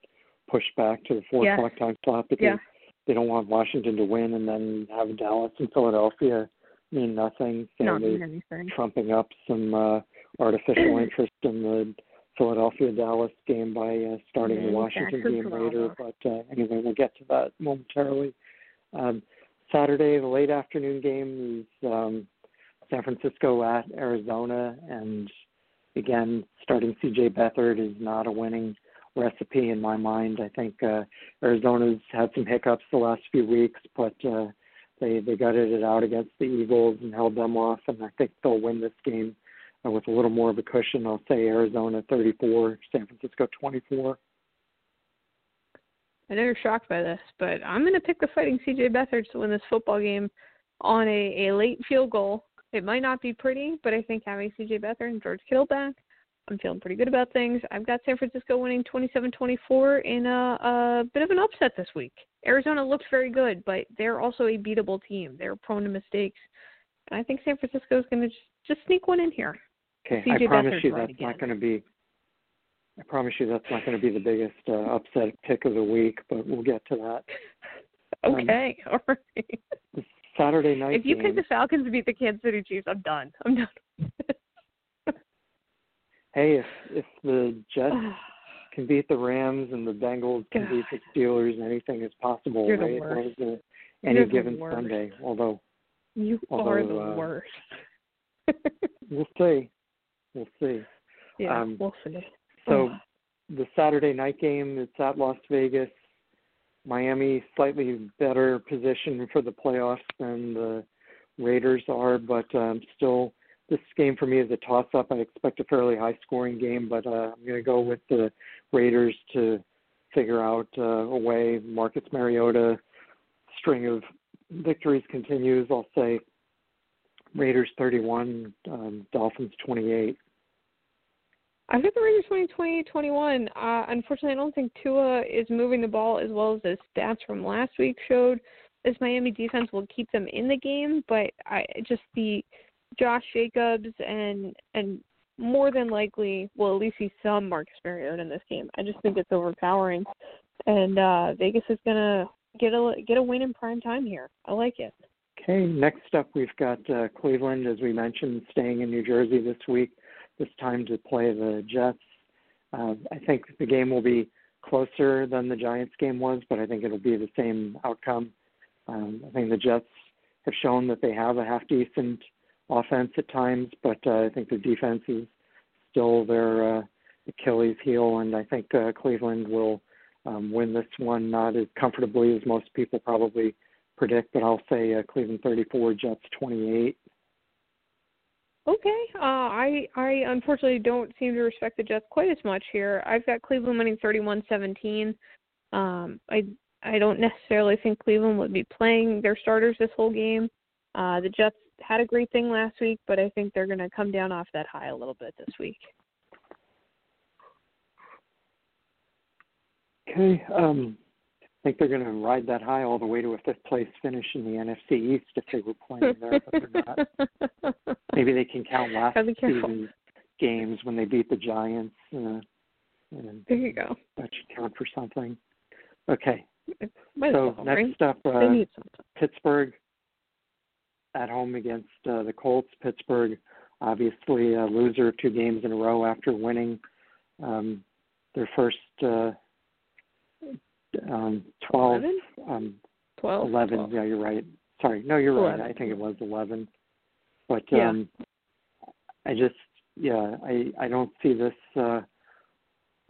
pushed back to the four yeah. o'clock time slot because yeah. they don't want Washington to win and then have Dallas and Philadelphia mean nothing. So Not they anything. trumping up some uh, artificial interest in the Philadelphia Dallas game by uh, starting yeah, the Washington game later. But uh, anyway, we'll get to that momentarily. Um, Saturday, the late afternoon game is um, San Francisco at Arizona, and again, starting CJ Beathard is not a winning recipe in my mind. I think uh, Arizona's had some hiccups the last few weeks, but uh, they they gutted it out against the Eagles and held them off, and I think they'll win this game uh, with a little more of a cushion. I'll say Arizona 34, San Francisco 24. I know you're shocked by this, but I'm going to pick the Fighting CJ Beathard to win this football game on a, a late field goal. It might not be pretty, but I think having CJ Beathard and George Kittle back, I'm feeling pretty good about things. I've got San Francisco winning 27-24 in a, a bit of an upset this week. Arizona looks very good, but they're also a beatable team. They're prone to mistakes. And I think San Francisco is going to just, just sneak one in here. Okay, CJ I promise Beathard's you that's again. not going to be. I promise you that's not going to be the biggest uh, upset pick of the week, but we'll get to that. Um, Okay, all right. The Saturday night If you game. pick the Falcons to beat the Kansas City Chiefs, I'm done. I'm done. hey, if if the Jets can beat the Rams and the Bengals can beat the Steelers, and anything is possible, You're the right? worst. That was a, any You're given. Sunday. Although you Although, are the uh, worst. we'll see, we'll see. yeah, um, we'll see. So the Saturday night game, it's at Las Vegas. Miami slightly better position for the playoffs than the Raiders are, but um, still, this game for me is a toss-up. I expect a fairly high-scoring game, but uh, I'm going to go with the Raiders to figure out uh, a way. Marcus Mariota string of victories continues. I'll say Raiders 31, um, Dolphins 28. I've got the Raiders winning 2021. Uh, unfortunately, I don't think Tua is moving the ball as well as the stats from last week showed. This Miami defense will keep them in the game, but I just the Josh Jacobs and and more than likely will at least see some Marcus Mariota in this game. I just think it's overpowering, and uh Vegas is gonna get a get a win in prime time here. I like it. Okay, next up we've got uh, Cleveland, as we mentioned, staying in New Jersey this week. This time to play the Jets. Uh, I think the game will be closer than the Giants game was, but I think it'll be the same outcome. Um, I think the Jets have shown that they have a half decent offense at times, but uh, I think their defense is still their uh, Achilles heel, and I think uh, Cleveland will um, win this one not as comfortably as most people probably predict, but I'll say uh, Cleveland 34, Jets 28. Okay. Uh, I I unfortunately don't seem to respect the Jets quite as much here. I've got Cleveland winning 31-17. Um, I I don't necessarily think Cleveland would be playing their starters this whole game. Uh, the Jets had a great thing last week, but I think they're going to come down off that high a little bit this week. Okay. Um, think they're going to ride that high all the way to a fifth place finish in the NFC East if they were playing there, but they're not. Maybe they can count last Gotta be careful. season's games when they beat the Giants. Uh, and There you go. that should count for something. Okay. Might So well, right? next up, uh. Pittsburgh at home against uh, the Colts. Pittsburgh, obviously a loser of two games in a row after winning um, their first uh, um, 12, 11? um, 12? 11. 12. Yeah, you're right. Sorry, no, you're right. I think it was 11. But Yeah. um, I just, yeah, I I don't see this. Uh,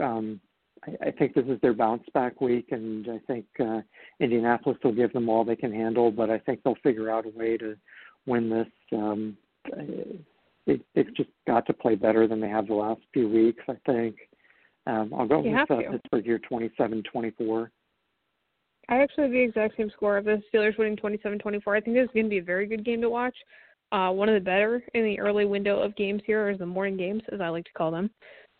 um, I, I think this is their bounce back week, and I think uh, Indianapolis will give them all they can handle. But I think they'll figure out a way to win this. Um, they, they've just got to play better than they have the last few weeks. I think. Um, I'll go You with uh. Pittsburgh here, 27-24. I actually have the exact same score of the Steelers winning 27-24. I think this is going to be a very good game to watch. Uh, one of the better in the early window of games here, or the morning games, as I like to call them.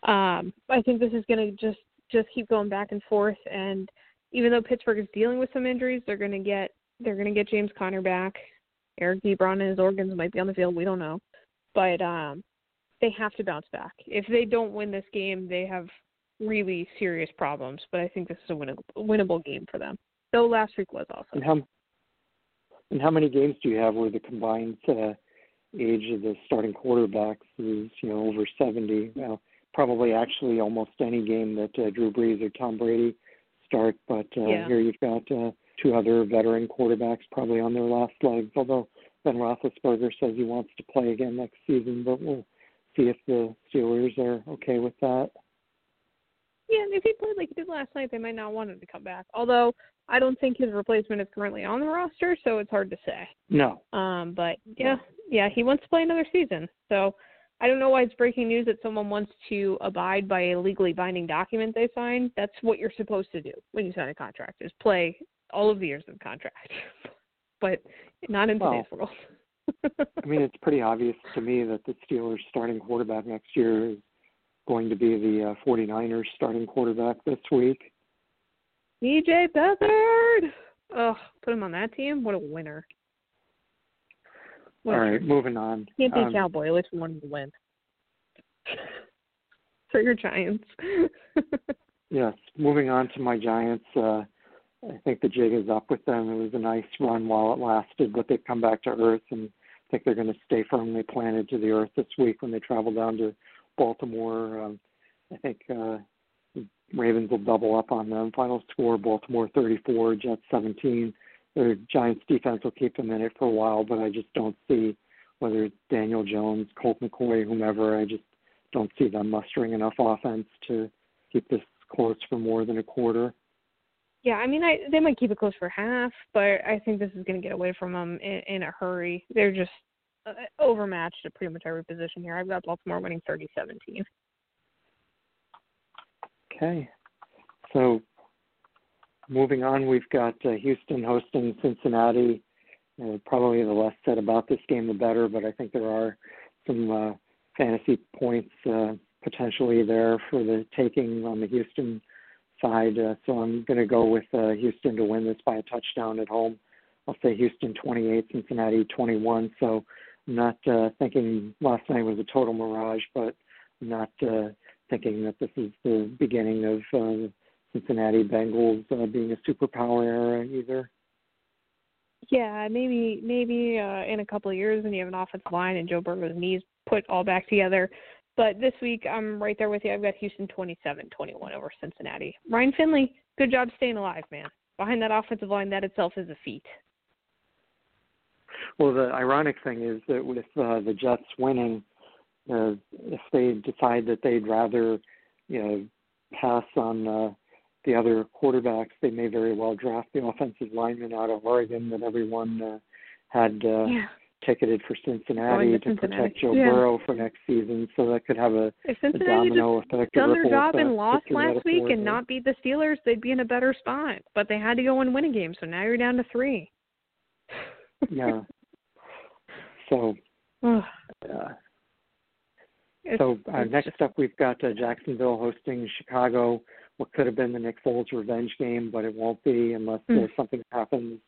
Um, I think this is going to just just keep going back and forth. And even though Pittsburgh is dealing with some injuries, they're going to get they're going to get James Conner back. Eric Ebron and his organs might be on the field. We don't know, but um, they have to bounce back. If they don't win this game, they have really serious problems. But I think this is a winnable, winnable game for them. Though last week was also. And how and how many games do you have where the combined uh, age of the starting quarterbacks is you know over seventy? Well, probably actually almost any game that uh, Drew Brees or Tom Brady start, but uh, Yeah. here you've got uh, two other veteran quarterbacks probably on their last legs. Although Ben Roethlisberger says he wants to play again next season, but we'll see if the Steelers are okay with that. Yeah, and if he played like he did last night, they might not want him to come back. Although I don't think his replacement is currently on the roster, so it's hard to say. No, Um, but yeah, yeah, he wants to play another season. So I don't know why it's breaking news that someone wants to abide by a legally binding document they signed. That's what you're supposed to do when you sign a contract is play all of the years of the contract. but not in today's world. I mean, it's pretty obvious to me that the Steelers starting quarterback next year is going to be the uh, 49ers starting quarterback this week. CJ Beathard. Oh, put him on that team. What a winner. All right, moving on. Can't be um, Cowboy. At least one to win. For your Giants. yes, moving on to my Giants. Uh, I think the jig is up with them. It was a nice run while it lasted, but they've come back to earth, and I think they're going to stay firmly planted to the earth this week when they travel down to Baltimore. Um, I think uh, Ravens will double up on them. Final score: Baltimore 34, Jets 17 the Giants defense will keep them in it for a while, but I just don't see whether it's Daniel Jones, Colt McCoy, whomever. I just don't see them mustering enough offense to keep this close for more than a quarter. Yeah, I mean, I they might keep it close for half, but I think this is going to get away from them in, in a hurry. They're just uh, overmatched at pretty much every position here. I've got Baltimore winning 30-17. Okay, so moving on, we've got uh, Houston hosting Cincinnati. Uh, probably the less said about this game, the better. But I think there are some uh, fantasy points uh, potentially there for the taking on the Houston side. Uh, so I'm going to go with uh, Houston to win this by a touchdown at home. I'll say Houston 28, Cincinnati 21. So not uh, thinking last night was a total mirage, but not uh, thinking that this is the beginning of uh, Cincinnati Bengals uh, being a superpower era either. Yeah, maybe maybe uh, in a couple of years when you have an offensive line and Joe Burrow's knees put all back together. But this week I'm right there with you. I've got Houston 27-21 over Cincinnati. Ryan Finley, good job staying alive, man. Behind that offensive line, that itself is a feat. Well, the ironic thing is that with uh, the Jets winning, uh, if they decide that they'd rather, you know, pass on uh, the other quarterbacks, they may very well draft the offensive lineman out of Oregon that everyone uh, had uh, yeah. ticketed for Cincinnati to, to Cincinnati. protect Joe yeah. Burrow for next season. So that could have a, if a Cincinnati domino just effect. done their job and lost last week and not beat the Steelers, they'd be in a better spot. But they had to go and win a game, so now you're down to three. yeah. So. Uh, so uh, next up, we've got uh, Jacksonville hosting Chicago. What could have been the Nick Foles revenge game, but it won't be unless Mm. something happens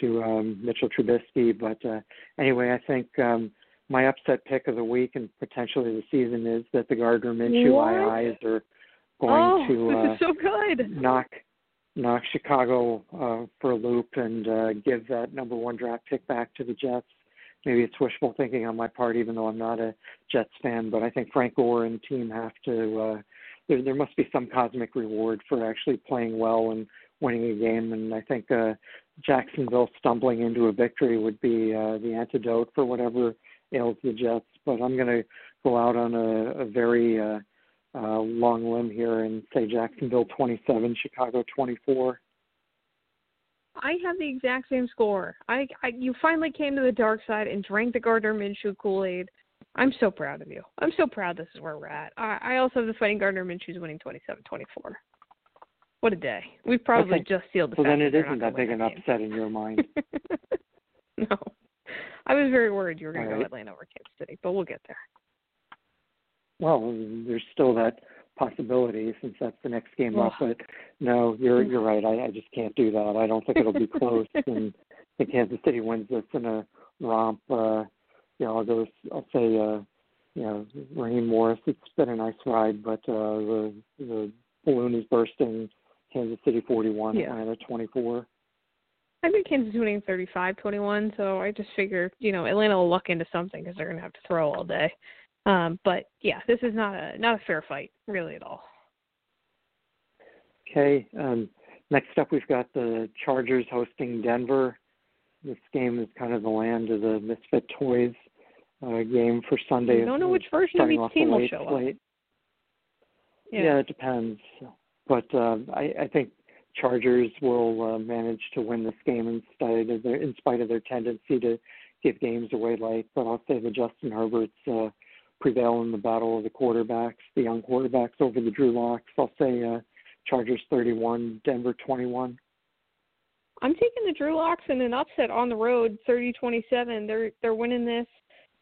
to um, Mitchell Trubisky. But uh, anyway, I think um, my upset pick of the week and potentially the season is that the Gardner Minshew eyes are going oh, to this uh, is so good. knock knock Chicago uh, for a loop and uh, give that number one draft pick back to the Jets. Maybe it's wishful thinking on my part, even though I'm not a Jets fan. But I think Frank Gore and team have to. Uh, there, there must be some cosmic reward for actually playing well and winning a game. And I think uh, Jacksonville stumbling into a victory would be uh, the antidote for whatever ails the Jets. But I'm going to go out on a, a very uh, uh, long limb here and say Jacksonville 27, Chicago 24. I have the exact same score. I, I you finally came to the dark side and drank the Gardner Minshew Kool Aid. I'm so proud of you. I'm so proud this is where we're at. I, I also have the fighting Gardner Minshew's winning 27-24. What a day. We've probably just sealed the Well, then it isn't that big an upset in your mind. no. I was very worried you were going to All go right. Atlanta over Kansas City, but we'll get there. Well, there's still that possibility since that's the next game up. But no, you're you're right. I, I just can't do that. I don't think it'll be close. and think Kansas City wins this in a romp. Uh, you know, I'll go. I'll say. Uh, you know, Raheem Morris. It's been a nice ride, but uh, the the balloon is bursting. Kansas City 41, Yeah. Atlanta 24. I think Kansas is winning 35-21, so I just figure, you know, Atlanta will luck into something because they're going to have to throw all day. Um, but yeah, this is not a not a fair fight, really at all. Okay. Um, next up, we've got the Chargers hosting Denver. This game is kind of the land of the misfit toys uh, game for Sunday. You don't know which version of each team will show up. Yeah. Yeah, it depends. But um, I, I think Chargers will uh, manage to win this game in spite of their in spite of their tendency to give games away late. But I'll say the Justin Herbert's uh, prevail in the battle of the quarterbacks, the young quarterbacks over the Drew Locks. I'll say uh, Chargers 31, Denver 21. I'm taking the Drew Locks in an upset on the road, 30-27. They're they're winning this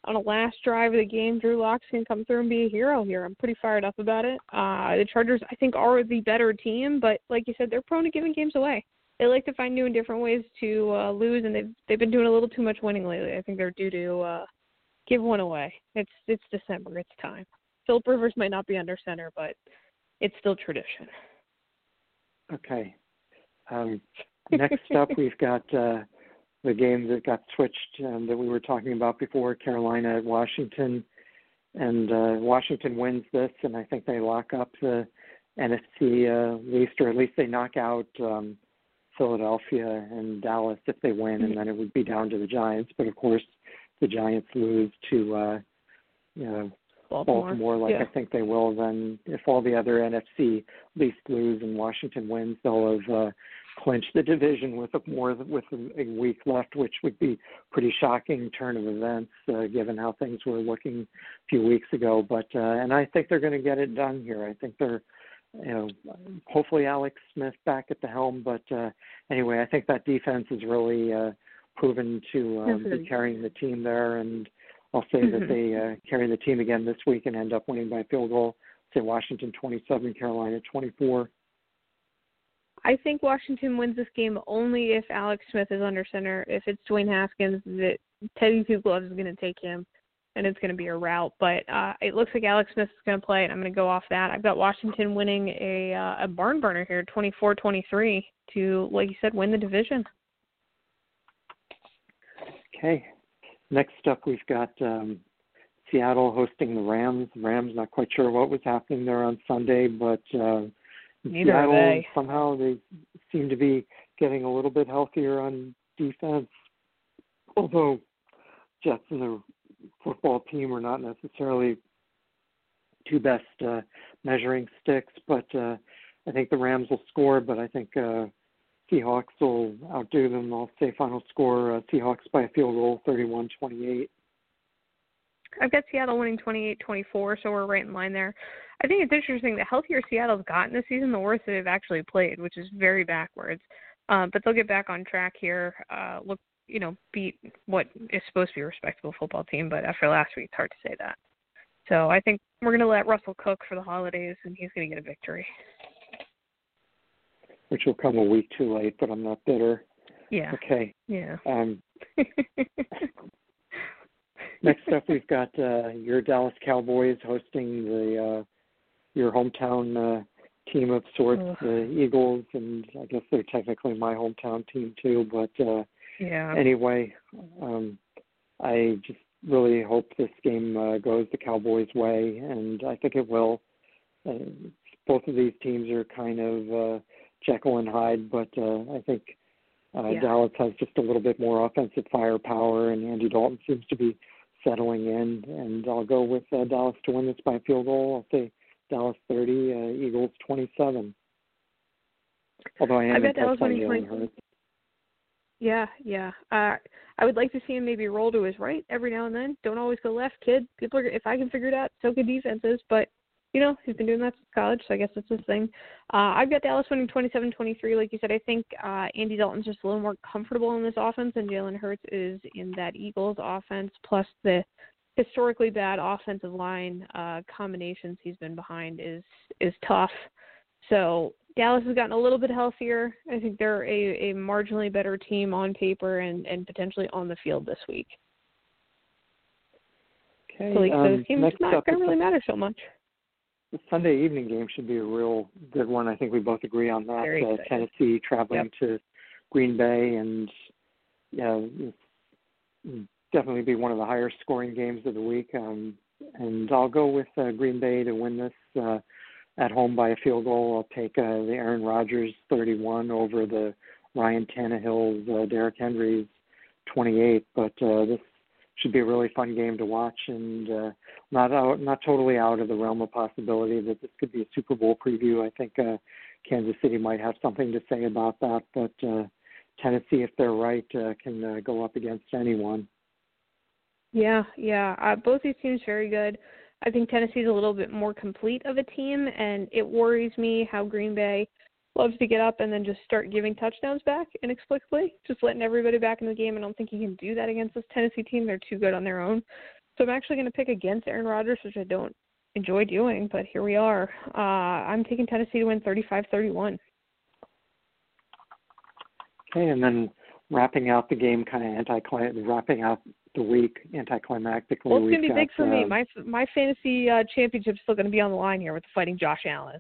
on a last drive of the game. Drew Locks can come through and be a hero here. I'm pretty fired up about it. Uh, the Chargers, I think, are the better team, but like you said, they're prone to giving games away. They like to find new and different ways to uh, lose, and they've they've been doing a little too much winning lately. I think they're due to uh, give one away. It's it's December. It's time. Philip Rivers might not be under center, but it's still tradition. Okay. Um, next up, we've got uh, the game that got switched um, that we were talking about before, Carolina at Washington, and uh, Washington wins this, and I think they lock up the NFC uh, least, or at least they knock out um, Philadelphia and Dallas if they win, and then it would be down to the Giants. But of course, the Giants lose to uh, you know Baltimore, Baltimore like yeah. I think they will, then if all the other NFC least lose and Washington wins, they'll have uh, clinched the division with a more with a, a week left, which would be pretty shocking turn of events uh, given how things were looking a few weeks ago. But uh, and I think they're going to get it done here. I think they're you know, hopefully Alex Smith back at the helm. But uh, anyway, I think that defense is really uh, proven to um, be carrying the team there, and I'll say Mm-hmm. that they uh, carry the team again this week and end up winning by field goal. Say Washington 27, Carolina 24. I think Washington wins this game only if Alex Smith is under center. If it's Dwayne Haskins, that Teddy Two Gloves is going to take him, and it's going to be a rout. But uh, it looks like Alex Smith is going to play, and I'm going to go off that. I've got Washington winning a uh, a barn burner here, 24-23, to like you said, win the division. Okay. Next up, we've got um, Seattle hosting the Rams. The Rams, not quite sure what was happening there on Sunday, but uh, Neither Seattle they. somehow they seem to be getting a little bit healthier on defense. Although Jets and the football team are not necessarily two best uh, measuring sticks, but uh, I think the Rams will score. But I think uh, Seahawks will outdo them. I'll say final score uh, Seahawks by a field goal, 31-28. I've got Seattle winning 28-24, so we're right in line there. I think it's interesting. The healthier Seattle's gotten this season, the worse they've actually played, which is very backwards. Um, but they'll get back on track here. Uh, look, you know, beat what is supposed to be a respectable football team, but after last week, it's hard to say that. So I think we're going to let Russell cook for the holidays, and he's going to get a victory. Which will come a week too late, but I'm not bitter. Yeah. Okay. Yeah. Um, next up, we've got uh, your Dallas Cowboys hosting the uh, your hometown uh, team of sorts, Ugh. the Eagles, and I guess they're technically my hometown team too. But uh, yeah. anyway, um, I just really hope this game uh, goes the Cowboys' way, and I think it will. Uh, both of these teams are kind of uh, Jekyll and Hyde, but uh, I think uh, Yeah. Dallas has just a little bit more offensive firepower, and Andy Dalton seems to be settling in. And I'll go with uh, Dallas to win this by field goal. I'll say Dallas 30, uh, Eagles 27. Although I am I bet Dallas winning 20. Hurts. Yeah, yeah. Uh, I would like to see him maybe roll to his right every now and then. Don't always go left, kid. People are if I can figure it out, so can defenses. But you know, he's been doing that since college, so I guess that's his thing. Uh, I've got Dallas winning 27-23. Like you said, I think uh, Andy Dalton's just a little more comfortable in this offense than Jalen Hurts is in that Eagles offense. Plus the historically bad offensive line uh, combinations he's been behind is is tough. So Dallas has gotten a little bit healthier. I think they're a, a marginally better team on paper and, and potentially on the field this week. Okay. So like um, those games not going to really matter so much. The Sunday evening game should be a real good one. I think we both agree on that. Very Uh. Tennessee traveling to Green Bay, and yeah, definitely be one of the higher scoring games of the week. Um, and I'll go with uh, Green Bay to win this uh, at home by a field goal. I'll take uh, the Aaron Rodgers 31 over the Ryan Tannehill's uh, Derrick Henry's 28. But uh, this should be a really fun game to watch, and uh, not out, not totally out of the realm of possibility that this could be a Super Bowl preview. I think uh, Kansas City might have something to say about that, but uh, Tennessee, if they're right, uh, can uh, go up against anyone. Yeah, yeah. Uh, both these teams very good. I think Tennessee's a little bit more complete of a team, and it worries me how Green Bay loves to get up and then just start giving touchdowns back inexplicably, just letting everybody back in the game. I don't think he can do that against this Tennessee team. They're too good on their own. So I'm actually going to pick against Aaron Rodgers, which I don't enjoy doing, but here we are. Uh, I'm taking Tennessee to win 35-31. Okay, and then wrapping out the game, kind of anti wrapping out the week anticlimactically. Well, it's gonna be got, big for uh, me. My my fantasy uh, championship's still going to be on the line here with fighting Josh Allen.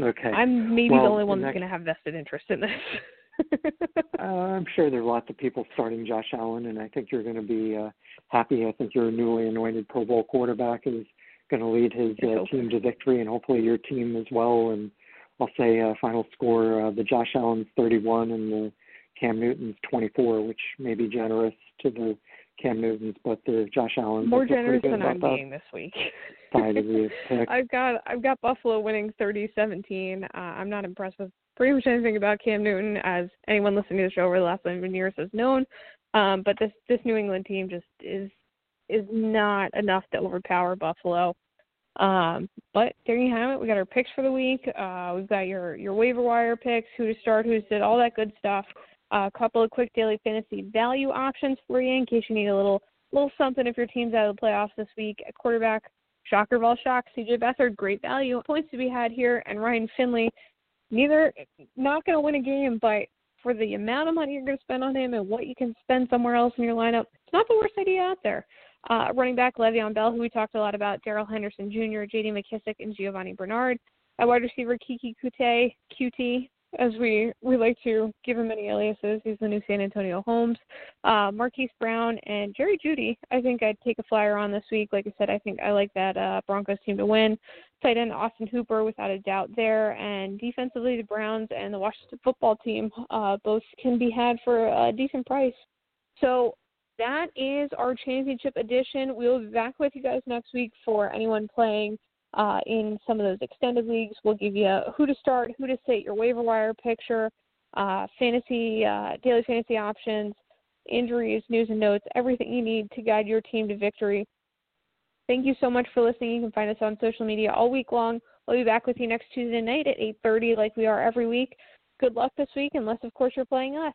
Okay. I'm maybe well, the only one the that's going to have vested interest in this. uh, I'm sure there are lots of people starting Josh Allen, and I think you're going to be uh, happy. I think your newly anointed Pro Bowl quarterback is going to lead his uh, team to victory, and hopefully your team as well. And I'll say uh, final score: uh, the Josh Allen's 31 and the Cam Newton's 24, which may be generous to the Cam Newton's, but the Josh Allen's more generous than I'm that being this week. side of the pick. I've got I've got Buffalo winning 30-17. Uh, I'm not impressed with pretty much anything about Cam Newton, as anyone listening to the show over the last 11 years has known. Um, but this this New England team just is is not enough to overpower Buffalo. Um, but there you have it. We got our picks for the week. Uh, we've got your your waiver wire picks, who to start, who to sit, all that good stuff. A couple of quick daily fantasy value options for you in case you need a little little something if your team's out of the playoffs this week. At quarterback, shocker of all shocks, CJ Beathard, great value. Points to be had here, and Ryan Finley, neither not going to win a game, but for the amount of money you're going to spend on him and what you can spend somewhere else in your lineup, it's not the worst idea out there. Uh, running back Le'Veon Bell, who we talked a lot about, Darrell Henderson Jr., J.D. McKissic, and Giovani Bernard. At wide receiver, Keke Coutee, QT, as we we like to give him many aliases. He's the new Santonio Holmes. Uh, Marquise Brown and Jerry Jeudy. I think I'd take a flyer on this week. Like I said, I think I like that uh, Broncos team to win. Tight end Austin Hooper, without a doubt, there. And defensively, the Browns and the Washington football team uh, both can be had for a decent price. So that is our championship edition. We'll be back with you guys next week for anyone playing uh, in some of those extended leagues. We'll give you who to start, who to sit, your waiver wire picture, uh, fantasy, uh, daily fantasy options, injuries, news and notes, everything you need to guide your team to victory. Thank you so much for listening. You can find us on social media all week long. We'll be back with you next Tuesday night at 8:30, like we are every week. Good luck this week, unless of course you're playing us.